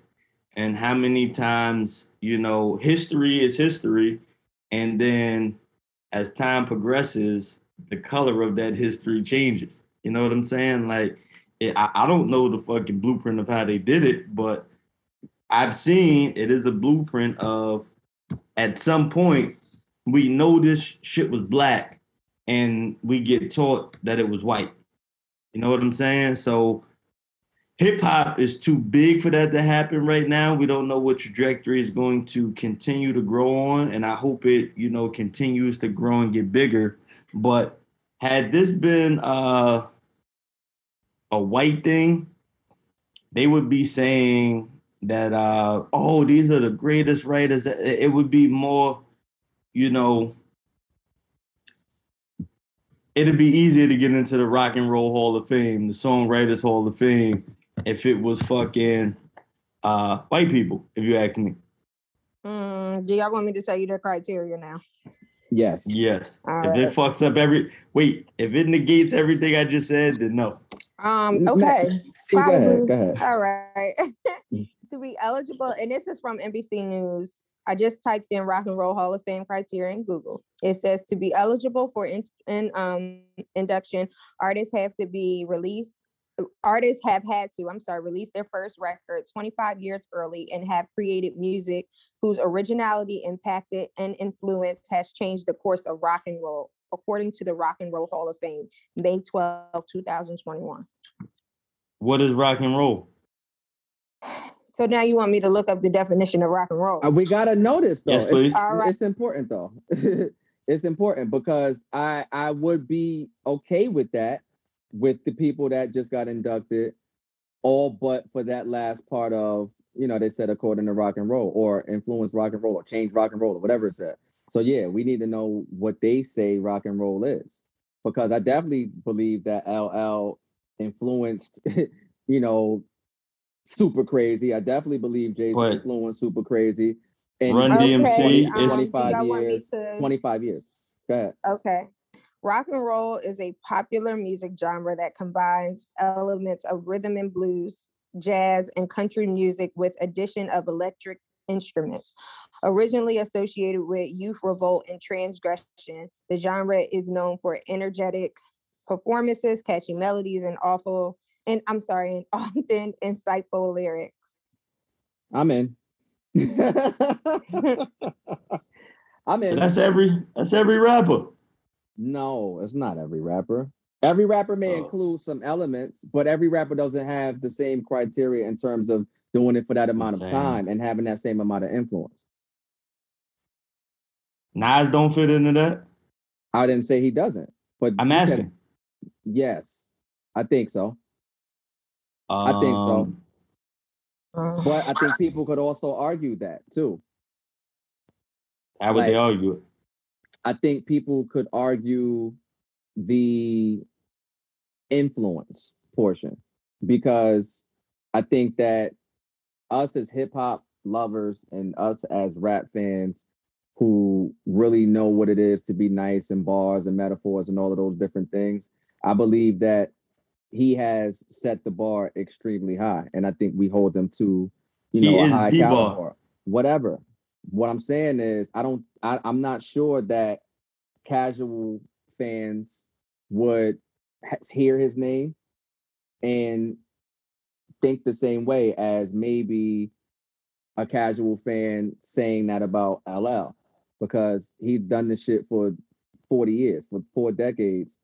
And how many times, you know, history is history. And then as time progresses, the color of that history changes. You know what I'm saying? Like it, I, I don't know the fucking blueprint of how they did it, but I've seen it is a blueprint of at some point we know this shit was black and we get taught that it was white. You know what I'm saying? So hip hop is too big for that to happen right now. We don't know what trajectory is going to continue to grow on and I hope it, you know, continues to grow and get bigger. But had this been uh a white thing, they would be saying that uh oh these are the greatest writers it would be more you know it'd be easier to get into the rock and roll hall of fame the songwriters hall of fame if it was fucking uh white people if you ask me Mm, do y'all want me to tell you the criteria now? Yes, yes All if it fucks up every wait if it negates everything i just said then no Um, okay. Steve, go ahead. Go ahead. All right. to be eligible, and this is from NBC News. I just typed in Rock and Roll Hall of Fame criteria in Google. It says to be eligible for in, in um induction, artists have to be released. Artists have had to, I'm sorry, release their first record 25 years early and have created music whose originality, impacted, and influence has changed the course of rock and roll, according to the Rock and Roll Hall of Fame, May 12, 2021. what is rock and roll So now you want me to look up the definition of rock and roll? Uh, we gotta know this though. Yes, It's- please. All right. It's important though. it's important because I I would be okay with that with the people that just got inducted, all but for that last part of you know they said according to rock and roll or influence rock and roll or change rock and roll or whatever it said. So yeah, we need to know what they say rock and roll is because I definitely believe that LL influenced you know super crazy. I definitely believe Jay Z influenced super crazy. And Run Okay, DMC um, is- do 25 y'all want me years. 25 years. Go ahead. Okay. Rock and roll is a popular music genre that combines elements of rhythm and blues, jazz, and country music with addition of electric instruments. Originally associated with youth revolt and transgression, the genre is known for energetic performances, catchy melodies, and awful and I'm sorry, and often insightful lyrics. I'm in. I'm in. That's every that's every rapper. No, it's not every rapper. Every rapper may Oh. include some elements, but every rapper doesn't have the same criteria in terms of doing it for that amount of time and having that same amount of influence. Nas don't fit into that. I didn't say he doesn't, but I'm asking. yes, I think so. I think so. Um, But I think people could also argue that too. How would they argue it? I think people could argue the influence portion because I think that us as hip hop lovers and us as rap fans who really know what it is to be nice and bars and metaphors and all of those different things, I believe that he has set the bar extremely high. And I think we hold them to, you He know, a high caliber. Whatever. What I'm saying is I don't I, I'm not sure that casual fans would hear his name and think the same way as maybe a casual fan saying that about LL because he's done this shit for 40 years, for four decades.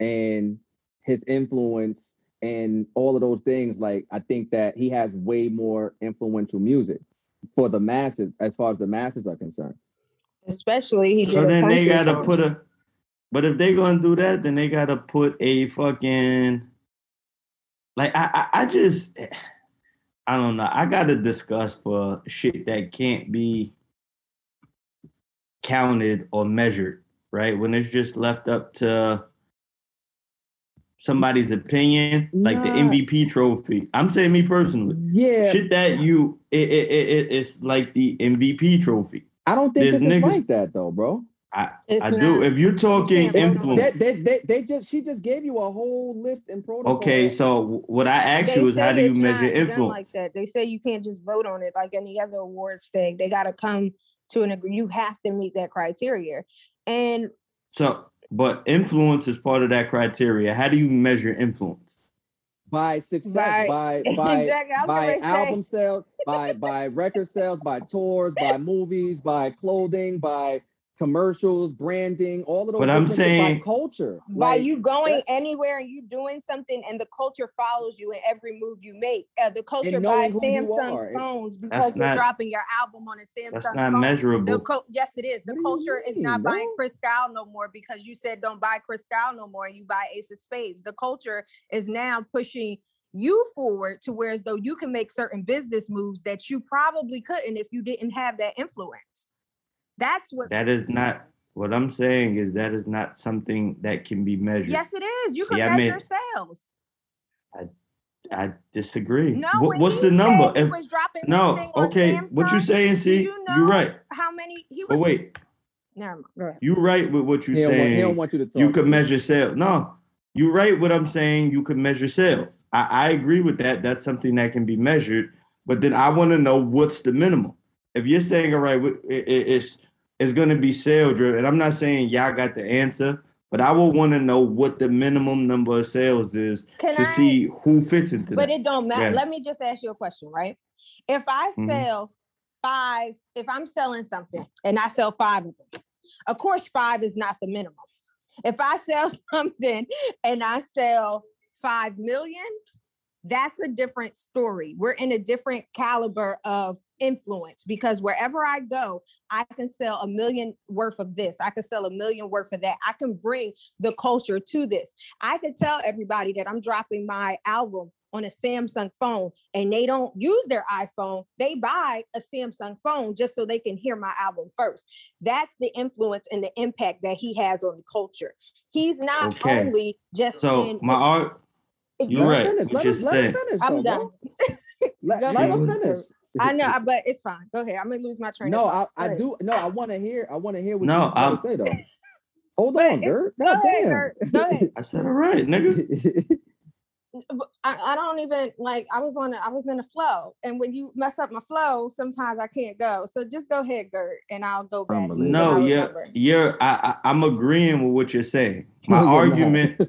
And his influence and all of those things, like I think that he has way more influential music for the masses as far as the masses are concerned. Especially he So then they gotta song. put a but if they gonna do that, then they gotta put a fucking like I I, I just I don't know. I gotta discuss for shit that can't be counted or measured, right? When it's just left up to somebody's opinion, like the MVP trophy. I'm saying me personally. Yeah, Shit that you it, it, it, it- it's like the MVP trophy. I don't think there's this is niggas- like that though, bro. I It's I do. If you're talking can't vote on it. influence, They, they, they, they just she just gave you a whole list and protocol. Okay, so what I ask They you is how do you measure influence? Like that, they say you can't just vote on it like any other awards thing. They got to come to an agree. You have to meet that criteria, and So, but influence is part of that criteria. How do you measure influence? by success, by Right. by Exactly, by gonna say. album sales, by by record sales, by tours, by movies, by clothing, by commercials, branding, all of those. But I'm saying- by culture. by Like, you going anywhere and you doing something, and the culture follows you in every move you make. Uh, the culture knowing buys Samsung phones because That's you're not- dropping your album on a Samsung That's not phone. The measurable. co- yes, it is. The What do you culture is mean, not buying bro? Chris Kyle no more because you said don't buy Chris Kyle no more and you buy Ace of Spades. The culture is now pushing you forward to where as though you can make certain business moves that you probably couldn't if you didn't have that influence. That's what. That is not what I'm saying. Is that is not something that can be measured. yes, it is. You can Yeah, I mean- measure sales. I I disagree. No, What- what's the number? he If- was dropping no, this thing okay. What you Samsung, saying? See, you you're know right. How many? He But was. wait, Never mind. Go ahead. you're right with what you're he, don't want, saying. he don't want you to talk. you could measure sales. No, you're right. What I'm saying, you can measure sales. I, I agree with that. That's something that can be measured. But then I want to know what's the minimum. If you're saying, all right, it, it- it's it's going to be sale driven, and I'm not saying y'all got the answer, but I will want to know what the minimum number of sales is Can to I? see who fits into it. But it don't matter. Yeah. Let me just ask you a question, right? If I Mhm. sell five, if I'm selling something and I sell five of them, of course, five is not the minimum. If I sell something and I sell five million, that's a different story. We're in a different caliber of influence because wherever I go, I can sell a million worth of this. I can sell a million worth of that. I can bring the culture to this. I can tell everybody that I'm dropping my album on a Samsung phone and they don't use their iPhone. They buy a Samsung phone just so they can hear my album first. That's the influence and the impact that he has on the culture. He's not Okay. only just So in- my art, if you're Let right. finish. Let you're let him saying. finish. I'm though, done. bro. Let, Go let ahead, him sir. finish. I know, but it's fine. Go ahead. I'm gonna lose my train. No, of I, thought. I do. No, I want to hear. I want to hear what No, you have I'm- say though. Hold on, it- Dirt. go God ahead, damn. Go ahead. I said, all right, nigga. I, I don't even like I was on a, I was in a flow. And when you mess up my flow, sometimes I can't go. So just go ahead, Gert, and I'll go back. Unbelievable. No, I you're I, I I'm agreeing with what you're saying. My No, argument,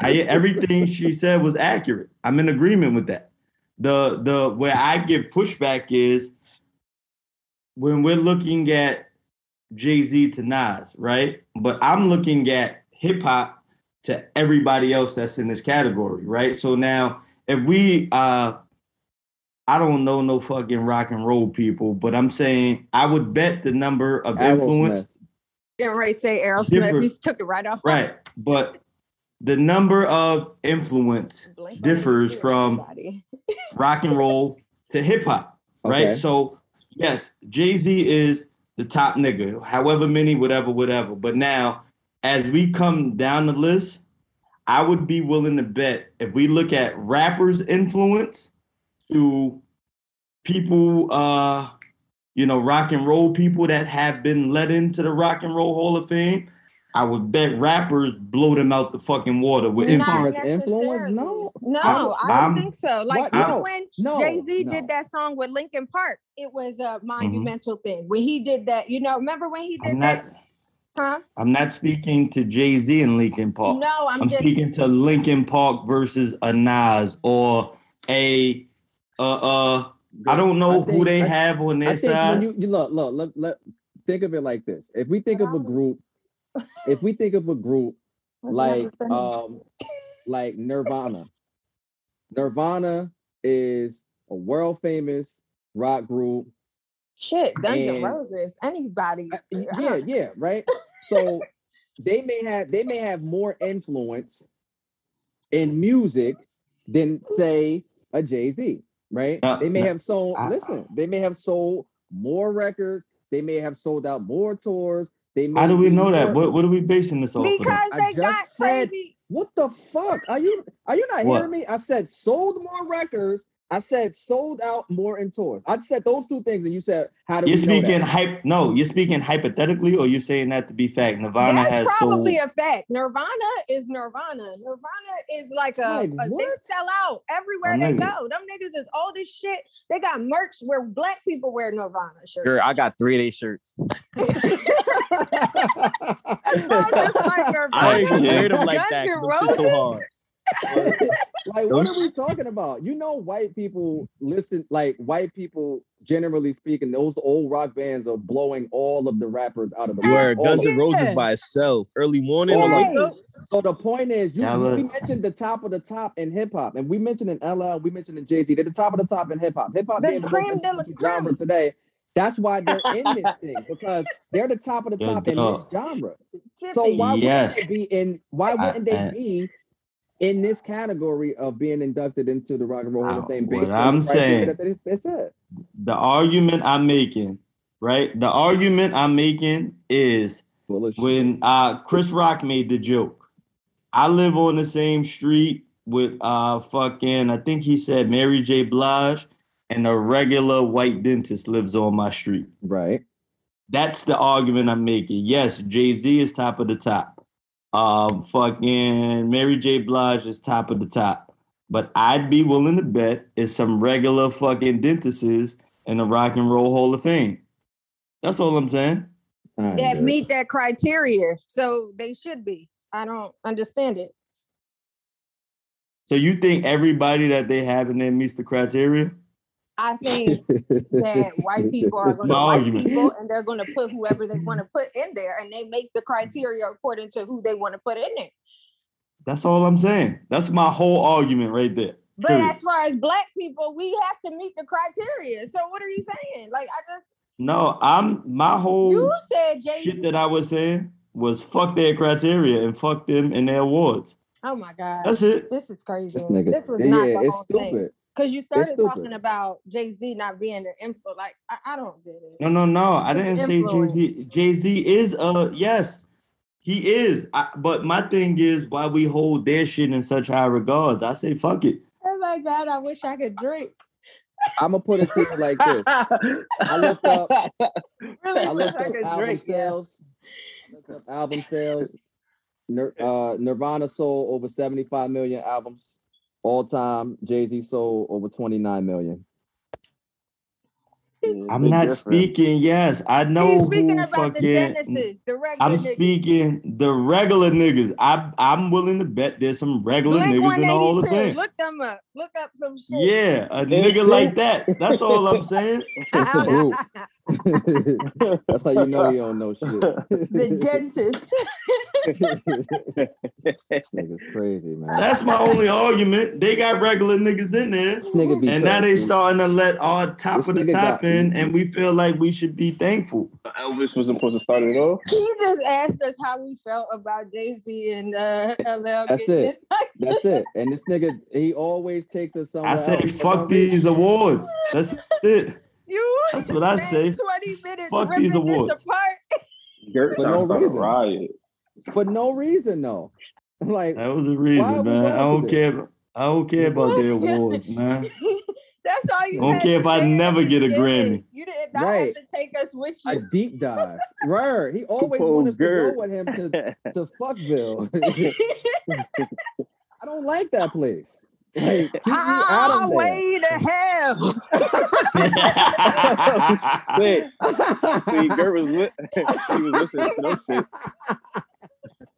I, everything she said was accurate. I'm in agreement with that. The the where I give pushback is when we're looking at Jay Z to Nas, right? But I'm looking at hip hop to everybody else that's in this category, right? So now if we uh I don't know no fucking rock and roll people, but I'm saying I would bet the number of influence Aerosmith. Getting ready to say Aerosmith, Different- you took it right off. Right. But the number of influence Blink differs from rock and roll to hip hop, right? Okay. So, yes, Jay Z is the top nigga, however many, whatever, whatever. But now, as we come down the list, I would be willing to bet if we look at rappers' influence to people, uh, you know, rock and roll people that have been let into the Rock and Roll Hall of Fame, I would bet rappers blow them out the fucking water with Not influence. Influence? No. No, I'm- I don't I'm- think so. Like What? even No. when No. Jay Z no. did that song with Linkin Park, it was a Mm-hmm. monumental thing. When he did that, you know, remember when he did I'm not. that? Huh? I'm not speaking to Jay Z and Linkin Park. No, I'm, I'm just speaking to Linkin Park versus a Nas or a uh uh. I don't know I who they I- have on I their think side. when you, you look, look, look, look, think of it like this. If we think of a group, if we think of a group like um like Nirvana. Nirvana is a world famous rock group. shit, Guns N' and- Roses, anybody. Uh, Yeah, yeah, right. So they may have they may have more influence in music than say a Jay Z, right? Uh, they may no, have sold. I- listen, they may have sold more records. They may have sold out more tours. They How do we know that? What what are we basing this off of? Because I they just got said- crazy. What the fuck? Are you are you not What? hearing me? I said sold more records. I said sold out more in tours. I said those two things, and you said how do You're speaking that? hype. No, you're speaking hypothetically, or you're saying that to be fact. Nirvana That's has probably sold. a fact. Nirvana is Nirvana. Nirvana is like a, Like, a- they sell out everywhere they go. Them niggas is old as shit. They got merch where black people wear Nirvana shirts. Girl, I got three of these shirts. That's not just like I ain't Yeah. wear like Guns that. N' 'cause so Roses? hard. like what are we talking about? You know, white people listen. Like white people, generally speaking, those old rock bands are blowing all of the rappers out of the You water, Guns N' Roses by itself. Early morning. All like, of Yes. them. So the point is, you Yeah, we mentioned the top of the top in hip hop, and we mentioned in LL, we mentioned in Jay Z. They're the top of the top in hip hop. Hip hop The being the creme most de la influential genre today. That's why they're in this thing because they're the top of the top in this genre. So why Yes. wouldn't they be in? Why wouldn't they I- be in this category of being inducted into the Rock and Roll Hall of Uh, Fame? what on I'm the saying- that they, they said. The argument I'm making, right? The argument I'm making is Full of shit. when uh Chris Rock made the joke. I live on the same street with uh fucking I think he said Mary J. Blige and a regular white dentist lives on my street. right. That's the argument I'm making. Yes, Jay-Z is top of the top. Um fucking Mary J. Blige is top of the top. But I'd be willing to bet it's some regular fucking dentists in the Rock and Roll Hall of Fame. That's all I'm saying. All right, that Derek. meet that criteria. So they should be. I don't understand it. So you think everybody that they have in there meets the criteria? I think that white people are going to My white argument. people and they're going to put whoever they want to put in there and they make the criteria according to who they want to put in there. That's all I'm saying. That's my whole argument right there. But Period. as far as black people, we have to meet the criteria. So what are you saying? Like I just No, I'm my whole you said Jay shit that I was saying was fuck their criteria and fuck them and their awards. Oh my god. That's it. this is crazy. This nigga, This was yeah, not the it's whole thing. Stupid. Because you started talking about Jay Z not being an info. Like I, I don't get it. No, no, no. I didn't say Jay Z. Jay Z is a yes, he is. I, but my thing is why we hold their shit in such high regards. I say fuck it. Oh my god, I wish I could drink. I'm gonna put it to you like this. I looked up. Really I wish looked I up could album drink. Yeah. sales. I looked up album sales. Nir- uh, Nirvana sold over 75 million albums. All time, Jay Z sold over 29 million. Yeah, I'm not different. speaking. Yes, I know He's who speaking about the fucking. The regular I'm niggas. speaking the regular niggas. I I'm willing to bet there's some regular Blink niggas in the Hall of Fame. Look them up. Look up some shit. Yeah, a Insane. nigga like that. That's all I'm saying. It's a group. That's how you know you don't know shit. the dentist. This nigga's crazy, man. That's my only argument. They got regular niggas in there. This nigga be And now they starting to let our top This of the top got- in, and we feel like we should be thankful. Elvis was supposed to start it off. he just asked us how we felt about Jay Z and uh, LL. That's it. That's it. And this nigga, he always takes us somewhere. I say, else. fuck these awards. That's it. You That's what I say. 20 minutes Fuck ripping these this awards. apart. Gert For no reason. riot. for no reason though. Like That was the Why reason, we man. I going don't for care. I don't care about the awards, man. That's all you Don't had care to if I say in the never get a beginning. Grammy. You did not Right. have to take us with you. a you. deep dive. Right. He always Oh, wants us to Gert. go with him to, to Fuckville. I don't like that place. Like, keep me out. Highway ah, to hell. Shit. See, Gert was lit. he was listening to them shit.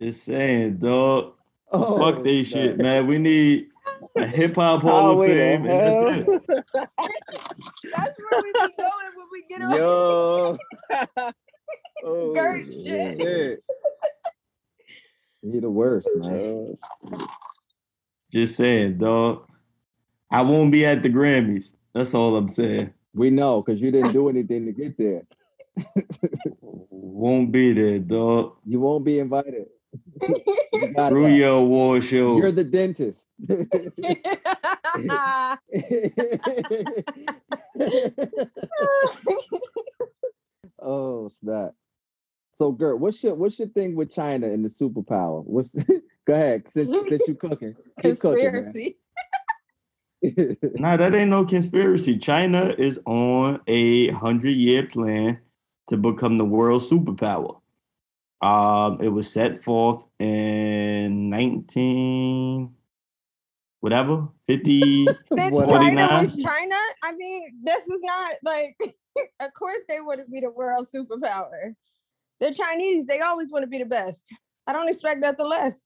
Just saying, dog. Oh, Fuck they snap. shit, man. We need a hip hop hall of fame, that's it. That's where we be going when we get on. Yo. oh, Gert shit. shit. He the worst, man. Just saying, dog. I won't be at the Grammys. That's all I'm saying. We know because you didn't do anything to get there. Won't be there, dog. You won't be invited. Through your award shows. You're the dentist. oh snap! So Gert, what's your what's your thing with China and the superpower? What's go ahead since since you cooking, keep cooking. Conspiracy. Nah, that ain't no conspiracy. China is on a hundred year plan to become the world superpower. Um, it was set forth in nineteen whatever fifty. Since What? China was China, I mean, this is not like. of course, they want to be the world superpower. The Chinese, they always want to be the best. I don't expect nothing less.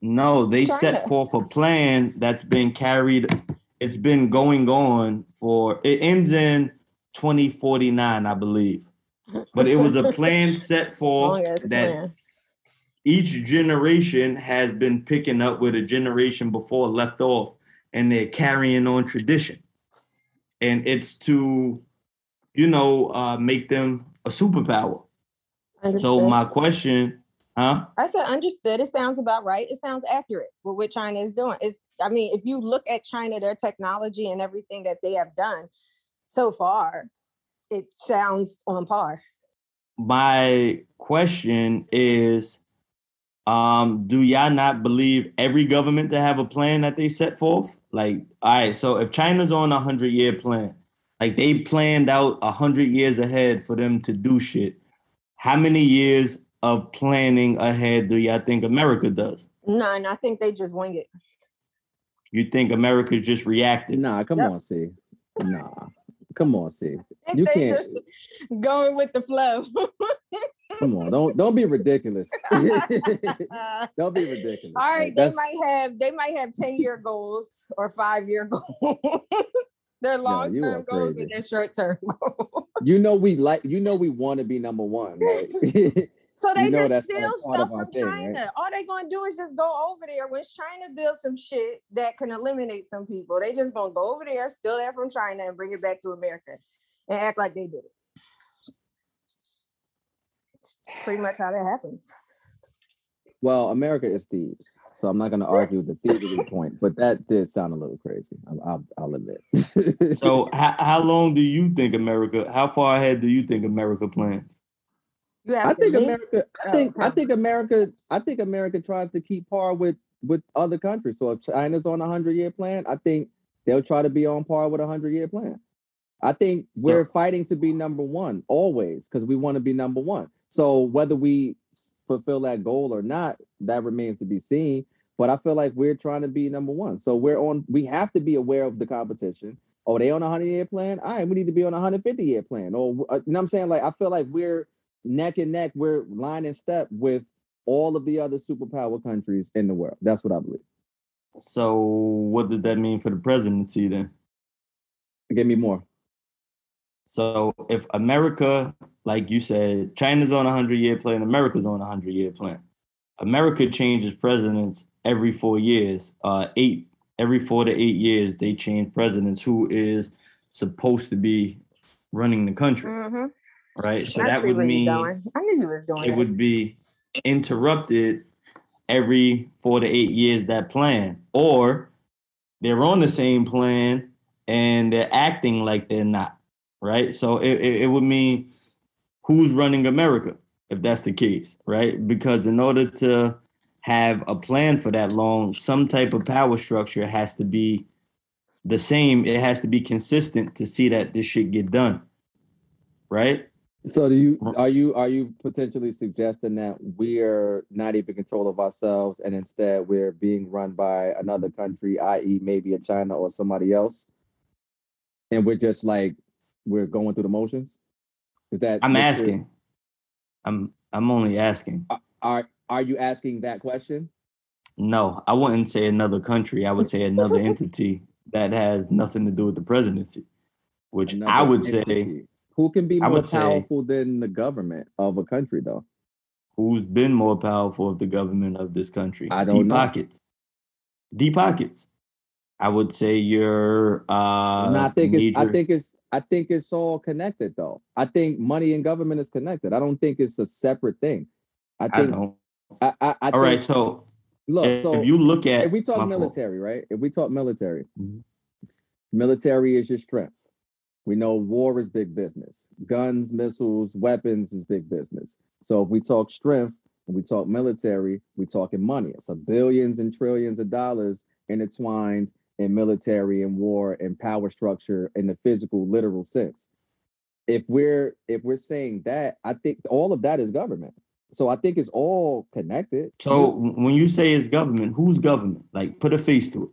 No, they China. set forth a plan that's been carried. It's been going on for. It ends in twenty forty nine, I believe. But it was a plan set forth that plan. each generation has been picking up where the generation before left off and they're carrying on tradition and it's to you know uh make them a superpower so my question huh I said understood. It sounds about right. It sounds accurate with what China is doing. It's, I mean, if you look at China, their technology and everything that they have done so far, it sounds on par. my question is um do y'all not believe every government to have a plan that they set forth like all right so if china's on a hundred year plan like they planned out a hundred years ahead for them to do shit how many years of planning ahead do y'all think america does None. I think they just wing it. you think america's just reactive Nah, come Yep. on, see. Nah, come on, see. You they can't- just going with the flow. Come on, don't don't be ridiculous. All don't be ridiculous. All right, Like, they that's- might have they might have 10 year goals or five year goals. their long you are term goals crazy. and their short term goals. you know we like you know we want to be number one, right? So they You know just steal stuff from thing, China. right? All they gonna do is just go over there. When China builds some shit that can eliminate some people, they just gonna go over there, steal that from China, and bring it back to America and act like they did it. It's pretty much how that happens. well, America is thieves, so I'm not going to argue the thievery point, but that did sound a little crazy. I'll, I'll, I'll admit. so how, how long do you think america how far ahead do you think america plans You I think me? America. I Oh, think I think America. I think America tries to keep par with with other countries. So if China's on a hundred year plan, I think they'll try to be on par with a hundred year plan. I think we're fighting to be number one always because we want to be number one. So whether we fulfill that goal or not, that remains to be seen. but I feel like we're trying to be number one. So we're on. We have to be aware of the competition. Oh, they on a hundred year plan. All right, we need to be on a hundred fifty year plan. Or uh, you know what I'm saying? Like I feel like we're neck and neck. We're line and step with all of the other superpower countries in the world. That's what I believe. So what did that mean for the presidency then? Give me more. So if America, like you said, China's on a hundred year plan, America's on a hundred year plan. America changes presidents every four years. Uh, eight every four to eight years, they change presidents who is supposed to be running the country, Mhm. Right? So I that would mean. I knew you was doing it this. would be interrupted every four to eight years that plan or they're on the same plan and they're acting like they're not right so it, it, it would mean who's running america if that's the case right because in order to have a plan for that long some type of power structure has to be the same it has to be consistent to see that this shit get done right So do you are you are you potentially suggesting that we're not even in control of ourselves and instead we're being run by another country, i.e., maybe a China or somebody else, and we're just like we're going through the motions? Is that i'm asking i'm i'm only asking Are are you asking that question? No, I wouldn't say another country. I would say another entity that has nothing to do with the presidency, which I Another would say entity. Who can be more powerful than the government of a country, though. who's been more powerful of the government of this country. I don't Deep know. pockets. Deep pockets. I would say your uh and I think it's I think it's I think it's all connected though. I think money and government is connected. I don't think it's a separate thing. I I think don't. I I, I All right, think, so look, if, so if you look at if we talk my fault. military, right? If we talk military, Mhm. military is your strength. We know war is big business. Guns, missiles, weapons is big business. So if we talk strength and we talk military, we talking money. It's a billions and trillions of dollars intertwined in military and war and power structure in the physical, literal sense. If we're if we're saying that, I think all of that is government. So I think it's all connected. So when you say it's government, who's government? Like put a face to it.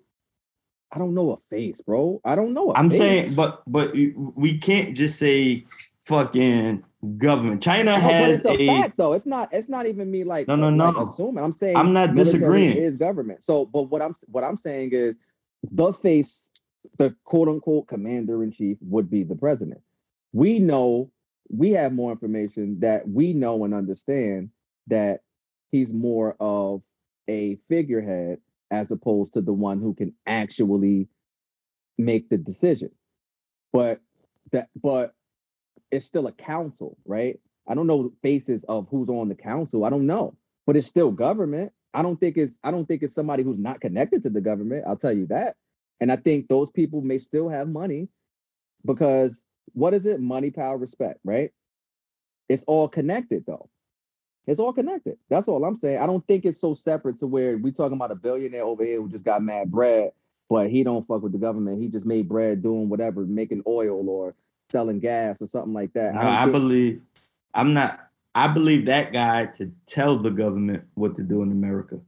I don't know a face, bro. I don't know. i I'm saying, but but we can't just say fucking government. China No, but has it's a, a fact though. It's not. It's not even me like No, no, no like, assuming. I'm saying I'm not disagreeing. Is government. So, but what I'm what I'm saying is the face, the quote unquote commander in chief would be the president. We know we have more information that we know and understand that he's more of a figurehead as opposed to the one who can actually make the decision. But that but it's still a council, right? I don't know faces of who's on the council. I don't know, but it's still government. I don't think it's I don't think it's somebody who's not connected to the government. I'll tell you that. And I think those people may still have money because what is it? Money, power, respect, right? It's all connected though. It's all connected. That's all I'm saying. I don't think it's so separate to where we talking about a billionaire over here who just got mad bread, but he don't fuck with the government. He just made bread doing whatever, making oil or selling gas or something like that. No, don't I believe I'm not. I believe that guy to tell the government what to do in America.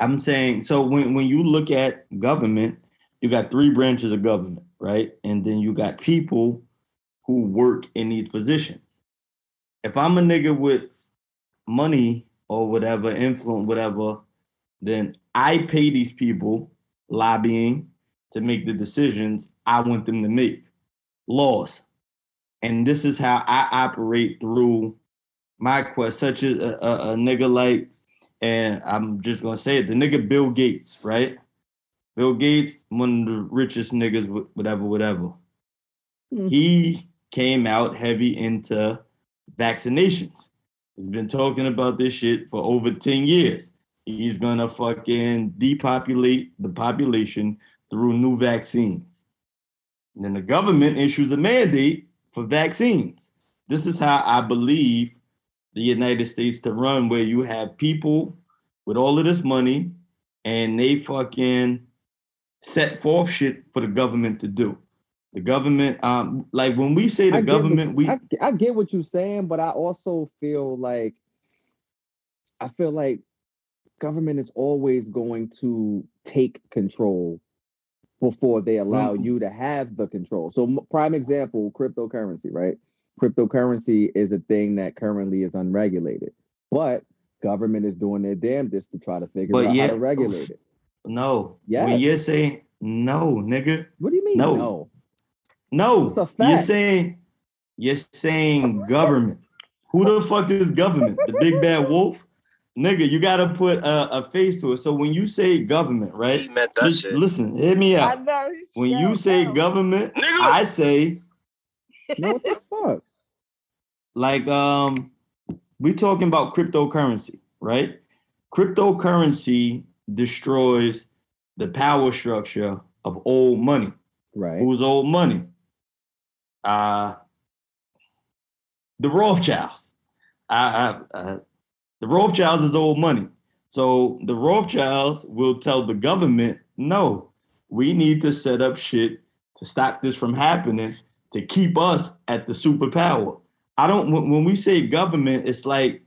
I'm saying so when when you look at government, you got three branches of government, right? And then you got people who work in these positions. If I'm a nigga with money or whatever, influence, whatever, then I pay these people lobbying to make the decisions I want them to make. Laws and this is how I operate through my quest, such as a, a, a nigga like, and I'm just gonna say it, the nigga Bill Gates, right? Bill Gates, one of the richest niggas, wh- whatever, whatever. Hmm. He came out heavy into vaccinations. He's been talking about this shit for over 10 years. He's gonna fucking depopulate the population through new vaccines. And then the government issues a mandate for vaccines. This is how I believe the United States to run, where you have people with all of this money and they fucking set forth shit for the government to do. The government, um, like when we say the I get what- government, we I, I get what you're saying, but I also feel like I feel like government is always going to take control before they allow you to have the control. So prime example, cryptocurrency, right? Cryptocurrency is a thing that currently is unregulated, but government is doing their damnedest to try to figure But out yeah- how to regulate it. No. Yeah. When you're saying no, nigga. What do you mean? No. No. No. You're saying you're saying government. Who the fuck is government? The big bad wolf? Nigga, you gotta put a, a face to it. So when you say government, right? He right? meant that Lis- shit. Listen, hear me I out. know. he's- When you say yo. government, Nigga. I say No, what the fuck? like um we talking about cryptocurrency right cryptocurrency destroys the power structure of old money Right. who's old money uh the rothschilds I, I, I, the rothschilds is old money so the rothschilds will tell the government no we need to set up shit to stop this from happening to keep us at the superpower I don't when, when we say government, it's like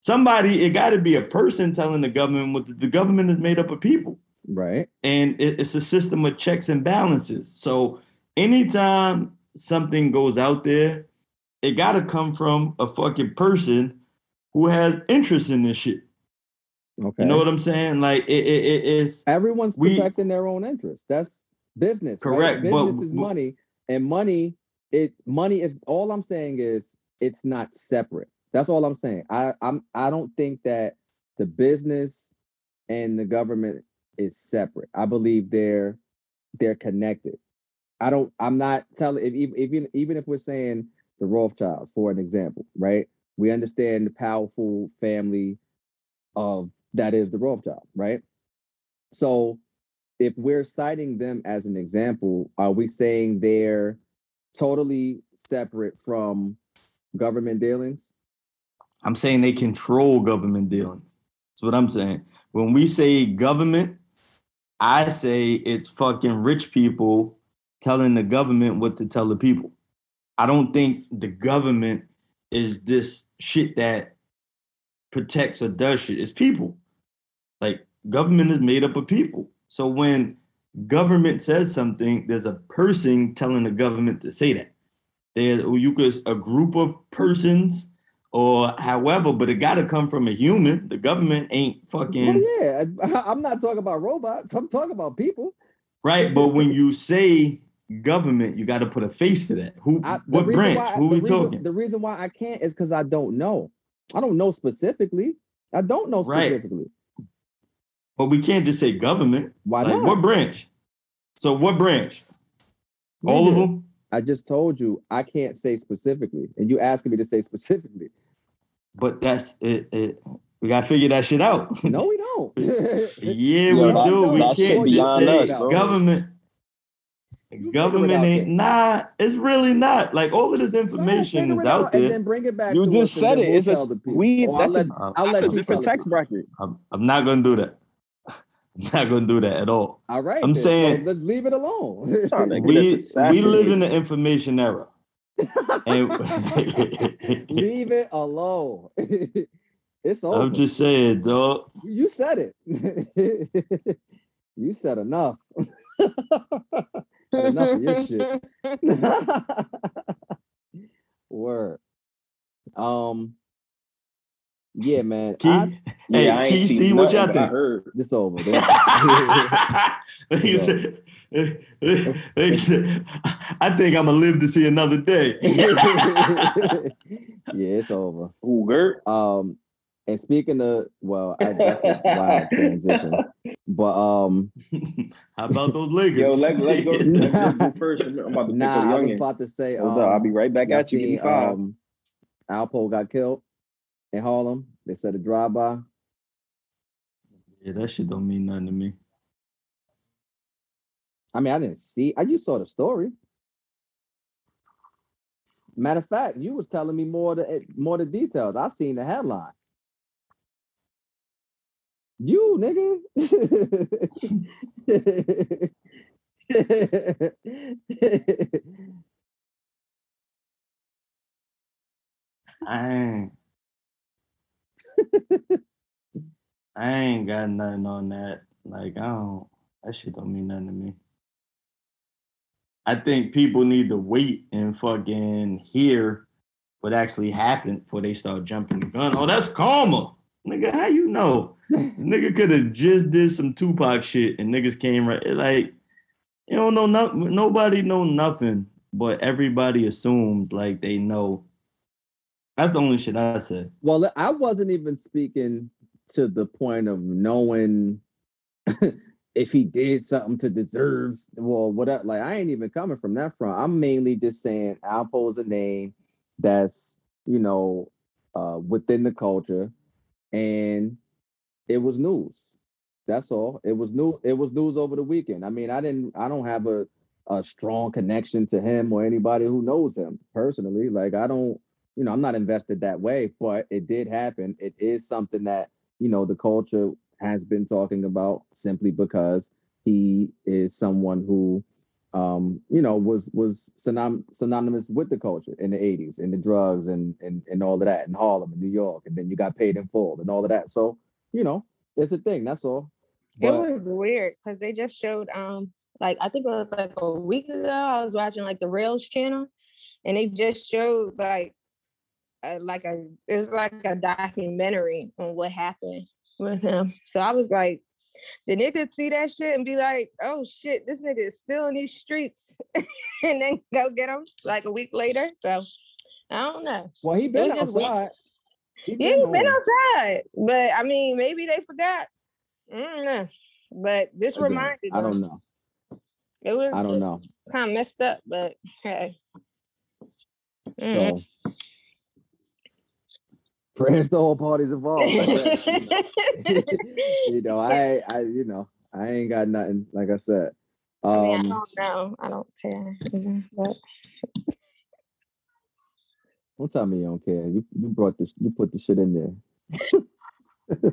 somebody, it got to be a person telling the government what the, the government is made up of people. Right. And it- it's a system of checks and balances. So anytime something goes out there, it got to come from a fucking person who has interest in this shit. Okay. You know what I'm saying? Like it, it, it is Everyone's we- protecting their own interest. That's business. right? Correct, but Business is w- money, and money. It money is all I'm saying is it's not separate. That's all I'm saying. I I'm I don't think that the business and the government is separate. I believe they're they're connected. I don't. I'm not telling. If even even if we're saying the Rothschilds, for an example, right? We understand the powerful family of that is the Rothschilds, right? So if we're citing them as an example, are we saying they're totally separate from government dealings? I'm saying they control government dealings. That's what I'm saying. When we say government, I say it's fucking rich people telling the government what to tell the people. I don't think the government is this shit that protects or does shit. It's people. Like government is made up of people. So when government says something, there's a person telling the government to say that. There's you could a group of persons or however, but it got to come from a human. The government ain't Well, fucking yeah, I- I'm not talking about robots. I'm talking about people. right. But when you say government, you got to put a face to that. Who? I, what branch? why- Who the we reason- talking? The reason why I can't is because I don't know. I don't know specifically. I don't know Right. specifically. But we can't just say government. Why Like not? what branch? So what branch? All of them? I just told you I can't say specifically, and you asking me to say specifically. But that's it. it we got to figure that shit out. No, we don't. yeah, Yo, we that- do. We that can't just say us, bro. government. Figure Government out ain't then. nah. It's really not. Like all of this information is it out and then bring it back. You just said it. we'll It's a tell we. Or I'll That's let, a, Uh, I'll that's let a different tax people. bracket. I'm, I'm not gonna do that. I'm not gonna do that at all. All right. I'm then, so saying- let's leave it alone. Trying to get We we live in the information era. And leave it alone. it's over. I'm just saying, dog. You said it. you said enough. Had enough of your shit. Word. Um. Yeah, man. Key, I, hey, Yeah, I ain't Key, seen see what y'all nothing, but I think? heard. this over. He said- he said, I think I'm gonna live to see another day. yeah, it's over. Who Gert? Um, and speaking of, well, I, that's a wild transition. But um, How about those Lakers? Yo, let, let's go. Let's go go first. I'm about to nah, up I was about to say, Hold up, I'll be um, right back at you. Give me seen, five. Um, Alpo got killed in Harlem. They said a drive-by. Yeah, that shit don't mean nothing to me. I mean, I didn't see. I just saw the story. Matter of fact, you was telling me more the more the details. I seen the headline. You nigga. I ain't. I ain't got nothing on that. Like I don't. That shit don't mean nothing to me. I think people need to wait and fucking hear what actually happened before they start jumping the gun. Oh, that's karma. Nigga, how you know? nigga could have just did some Tupac shit and niggas came right like you don't know no, nobody know nothing, but everybody assumes like they know. That's the only shit I said. Well, I wasn't even speaking to the point of knowing if he did something to deserve well whatever. Like I ain't even coming from that front. I'm mainly just saying I'll a name that's you know uh within the culture and it was news. That's all. It was new. It was news over the weekend. I mean, I didn't. I don't have a a strong connection to him or anybody who knows him personally. Like I don't. You know, I'm not invested that way. But it did happen. It is something that you know the culture has been talking about simply because he is someone who um, you know, was was synonym, synonymous with the culture in the 80s and the drugs and, and and all of that in Harlem and New York. And then you got paid in full and all of that. So, you know, it's a thing. That's all. But, it was weird because they just showed um like I think it was like a week ago, I was watching like the Rails channel and they just showed like a, like a it was like a documentary on what happened with him. So I was like, the nigga see that shit and be like, oh shit, this nigga is still in these streets, and then go get him like a week later. So I don't know. Well, he been outside. He been yeah, he been outside, but I mean, maybe they forgot. I don't know. But this Again, reminded. I don't know. It was. I don't know. Kind of messed up, but hey. Mm-hmm. So prayers to all parties involved. you know, I, I, you know, I ain't got nothing. Like I said, um, I, mean, I um, don't know. I don't care. But don't tell me you don't care. You you brought this. You put the shit in there.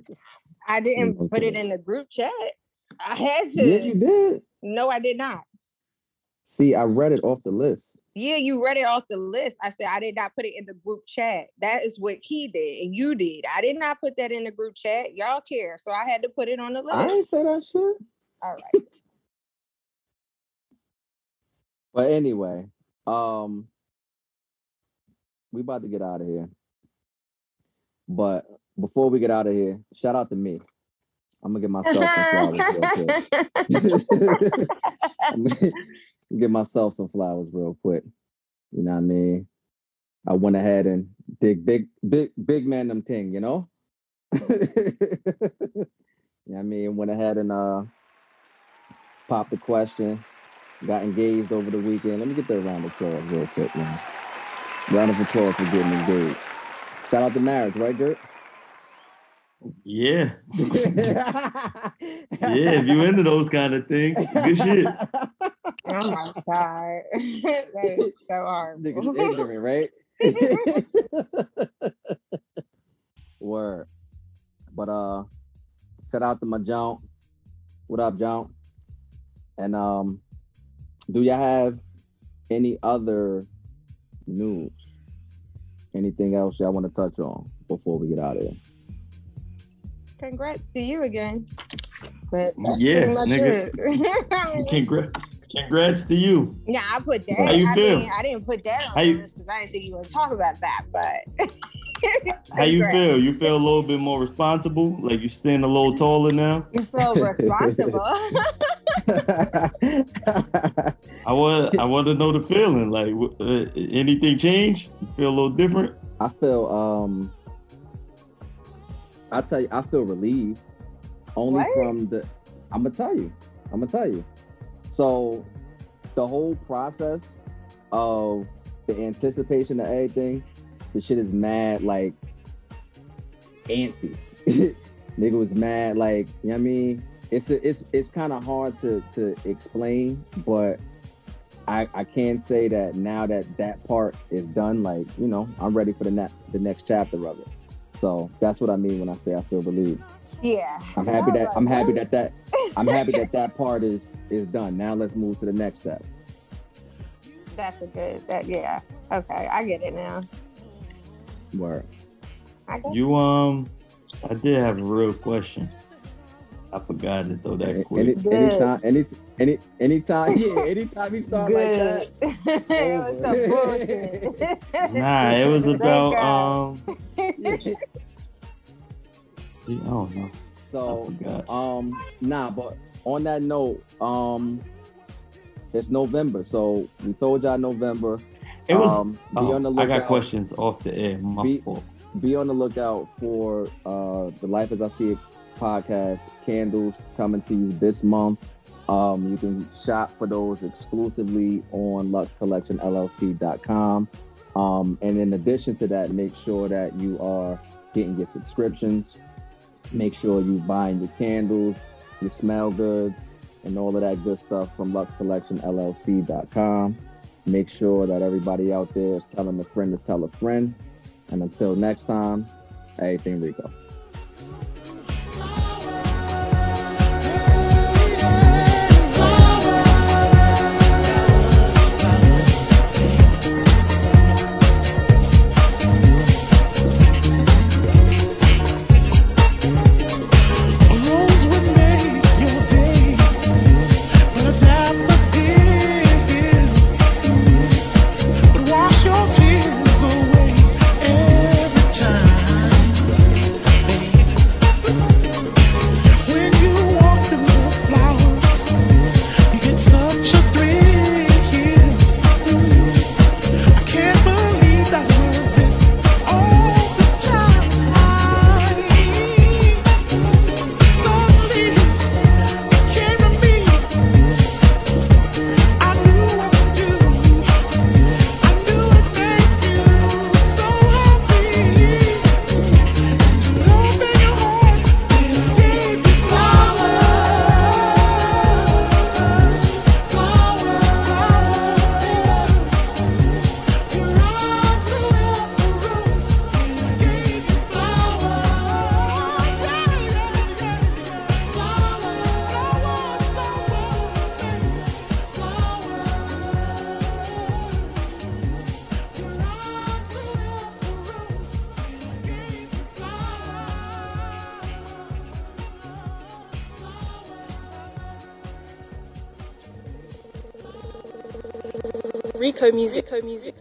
I didn't put care. it in the group chat. I had to. Yes, you did. No, I did not. See, I read it off the list. Yeah, you read it off the list. I said I did not put it in the group chat. That is what he did, and you did. I did not put that in the group chat. Y'all care, so I had to put it on the list. I didn't say that shit. All right. but anyway, um, we about to get out of here. But before we get out of here, shout out to me. I'm gonna get myself some flowers Give myself some flowers real quick. You know what I mean? I went ahead and did big, big, big man them thing, you know? Yeah, I mean? Went ahead and uh popped the question, got engaged over the weekend. Let me get that round of applause real quick, man. Round of applause for getting engaged. Shout out to marriage, right, Gert? Yeah. yeah, if you into those kind of things, good shit. Oh my god. that is so hard. Niggas ignorant, right? Word. But uh shout out to my John. What up, John? And um do y'all have any other news? Anything else y'all want to touch on before we get out of here? congrats to you again. But yes, nigga. congrats. Congrats to you. Yeah, I put that. How you I feel? Mean, I didn't put that on because I didn't think you were to talk about that, but How you feel? You feel a little bit more responsible? Like you stand a little taller now? You feel responsible. I want I want to know the feeling. Like uh, anything change? You feel a little different? I feel um I tell you, I feel relieved only what? from the. I'm gonna tell you. I'm gonna tell you. So, the whole process of the anticipation of everything, the shit is mad like antsy. Nigga was mad like you know what I mean. It's a, it's it's kind of hard to to explain, but I I can say that now that that part is done, like you know, I'm ready for the next the next chapter of it. So that's what I mean when I say I feel relieved. Yeah. I'm happy that like, I'm happy that that I'm happy that that part is is done. Now let's move to the next step. That's a good. That yeah. Okay, I get it now. Word. You um, I did have a real question. I forgot to throw that Any, quick. Good. anytime, any, any, anytime, yeah, anytime you start Good. like that. it was some bullshit. Nah, it was about God. um. I don't know. I So, forgot. um, nah, but on that note, um, it's November, so we told y'all November. It was. um, be oh, on the I got questions off the air. My Be- fault. be on the lookout for uh the Life as I See It podcast candles coming to you this month. Um, you can shop for those exclusively on luxcollectionllc.com. Um, and in addition to that, make sure that you are getting your subscriptions. Make sure you buying your candles, your smell goods, and all of that good stuff from luxcollectionllc.com. Make sure that everybody out there is telling a friend to tell a friend. And until next time, everything Rico. Music.